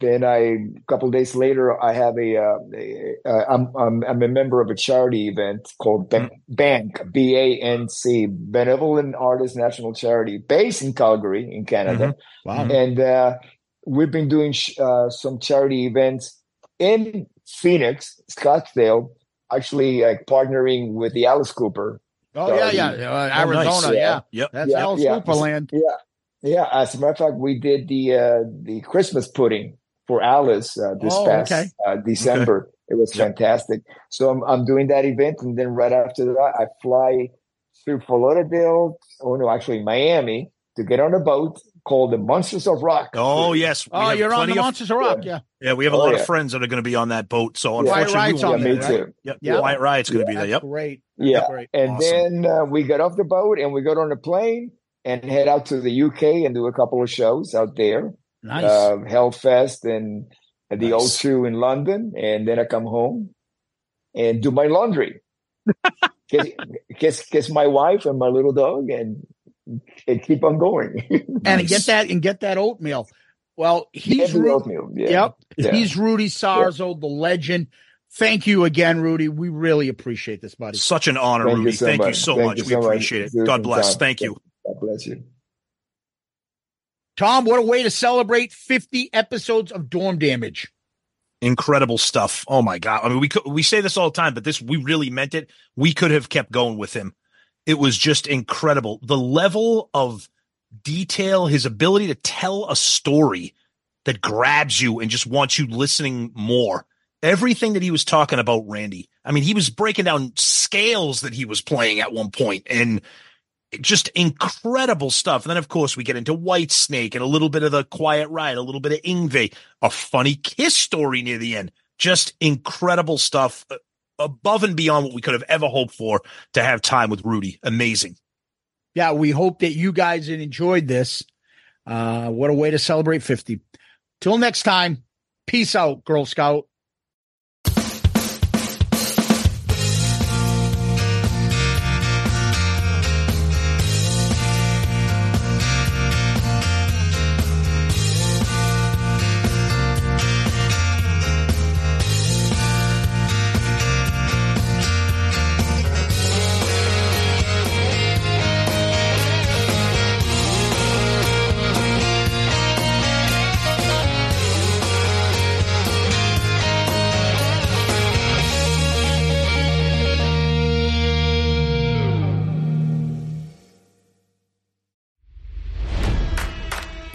Speaker 4: then I a couple days later, I have a, uh, a uh, I'm, I'm I'm a member of a charity event called Ban- Bank B A N C Benevolent Artists National Charity, based in Calgary, in Canada
Speaker 3: Wow.
Speaker 4: and uh, we've been doing sh- uh, some charity events in Phoenix, Scottsdale, actually like partnering with the Alice Cooper.
Speaker 3: Oh yeah, yeah, uh,
Speaker 2: Oh, nice.
Speaker 3: Arizona. Yeah,
Speaker 2: Yep.
Speaker 3: that's
Speaker 4: Yeah,
Speaker 3: Alice
Speaker 4: yeah.
Speaker 3: Cooper land.
Speaker 4: Yeah, yeah. As a matter of fact, we did the uh, the Christmas pudding for Alice uh, this
Speaker 3: Oh,
Speaker 4: past
Speaker 3: okay.
Speaker 4: uh, December. It was
Speaker 2: Yep.
Speaker 4: fantastic. So I'm I'm doing that event, and then right after that, I fly through Fort Lauderdale. Oh no, actually Miami to get on a boat called the Monsters of Rock.
Speaker 2: Oh yes. We
Speaker 3: Oh, you're on the
Speaker 2: of-
Speaker 3: Monsters of Rock, yeah.
Speaker 2: Yeah, we have a
Speaker 4: Oh,
Speaker 2: lot
Speaker 4: yeah.
Speaker 2: of friends that are going to be on that boat. So unfortunately,
Speaker 3: Riot's
Speaker 2: we
Speaker 3: on
Speaker 2: won't
Speaker 4: yeah, me
Speaker 3: there,
Speaker 2: there.
Speaker 4: too.
Speaker 2: Yep.
Speaker 3: Yeah.
Speaker 2: White Riot's going to be there. Yep.
Speaker 3: great.
Speaker 4: Yeah,
Speaker 3: Great.
Speaker 4: and
Speaker 2: Awesome.
Speaker 4: then uh, we got off the boat and we got on a plane and head out to the UK and do a couple of shows out there.
Speaker 3: Nice.
Speaker 4: uh, Hellfest and the
Speaker 2: Nice.
Speaker 4: O2 in London, and then I come home and do my laundry. kiss, kiss, kiss my wife and my little dog, and, and keep on going.
Speaker 3: and
Speaker 2: Nice.
Speaker 3: get that and get that oatmeal. Well, he's Ru-
Speaker 4: oatmeal, yeah.
Speaker 3: yep.
Speaker 4: Yeah.
Speaker 3: He's Rudy Sarzo, the legend. Thank you again, Rudy. We really appreciate this, buddy.
Speaker 2: Such an honor,
Speaker 4: Thank you
Speaker 2: Rudy.
Speaker 4: so
Speaker 2: Thank you
Speaker 4: much.
Speaker 2: so
Speaker 4: Thank
Speaker 2: much.
Speaker 4: you
Speaker 2: We
Speaker 4: so much.
Speaker 2: appreciate it. God bless.
Speaker 4: Tom.
Speaker 2: Thank you.
Speaker 4: God bless you.
Speaker 3: Tom, what a way to celebrate 50 episodes of Dorm Damage.
Speaker 2: Incredible stuff. Oh my god. I mean, we could, we say this all the time, but this we really meant it. We could have kept going with him. It was just incredible. The level of detail, his ability to tell a story that grabs you and just wants you listening more. Everything that he was talking about, Randy. I mean, he was breaking down scales that he was playing at one point and just incredible stuff. And then, of course, we get into Whitesnake and a little bit of the Quiet Riot, a little bit of Yngwie, a funny kiss story near the end. Just incredible stuff above and beyond what we could have ever hoped for to have time with Rudy. Amazing.
Speaker 3: Yeah, we hope that you guys enjoyed this. Uh, what a way to celebrate 50. Till next time, peace out, Girl Scout.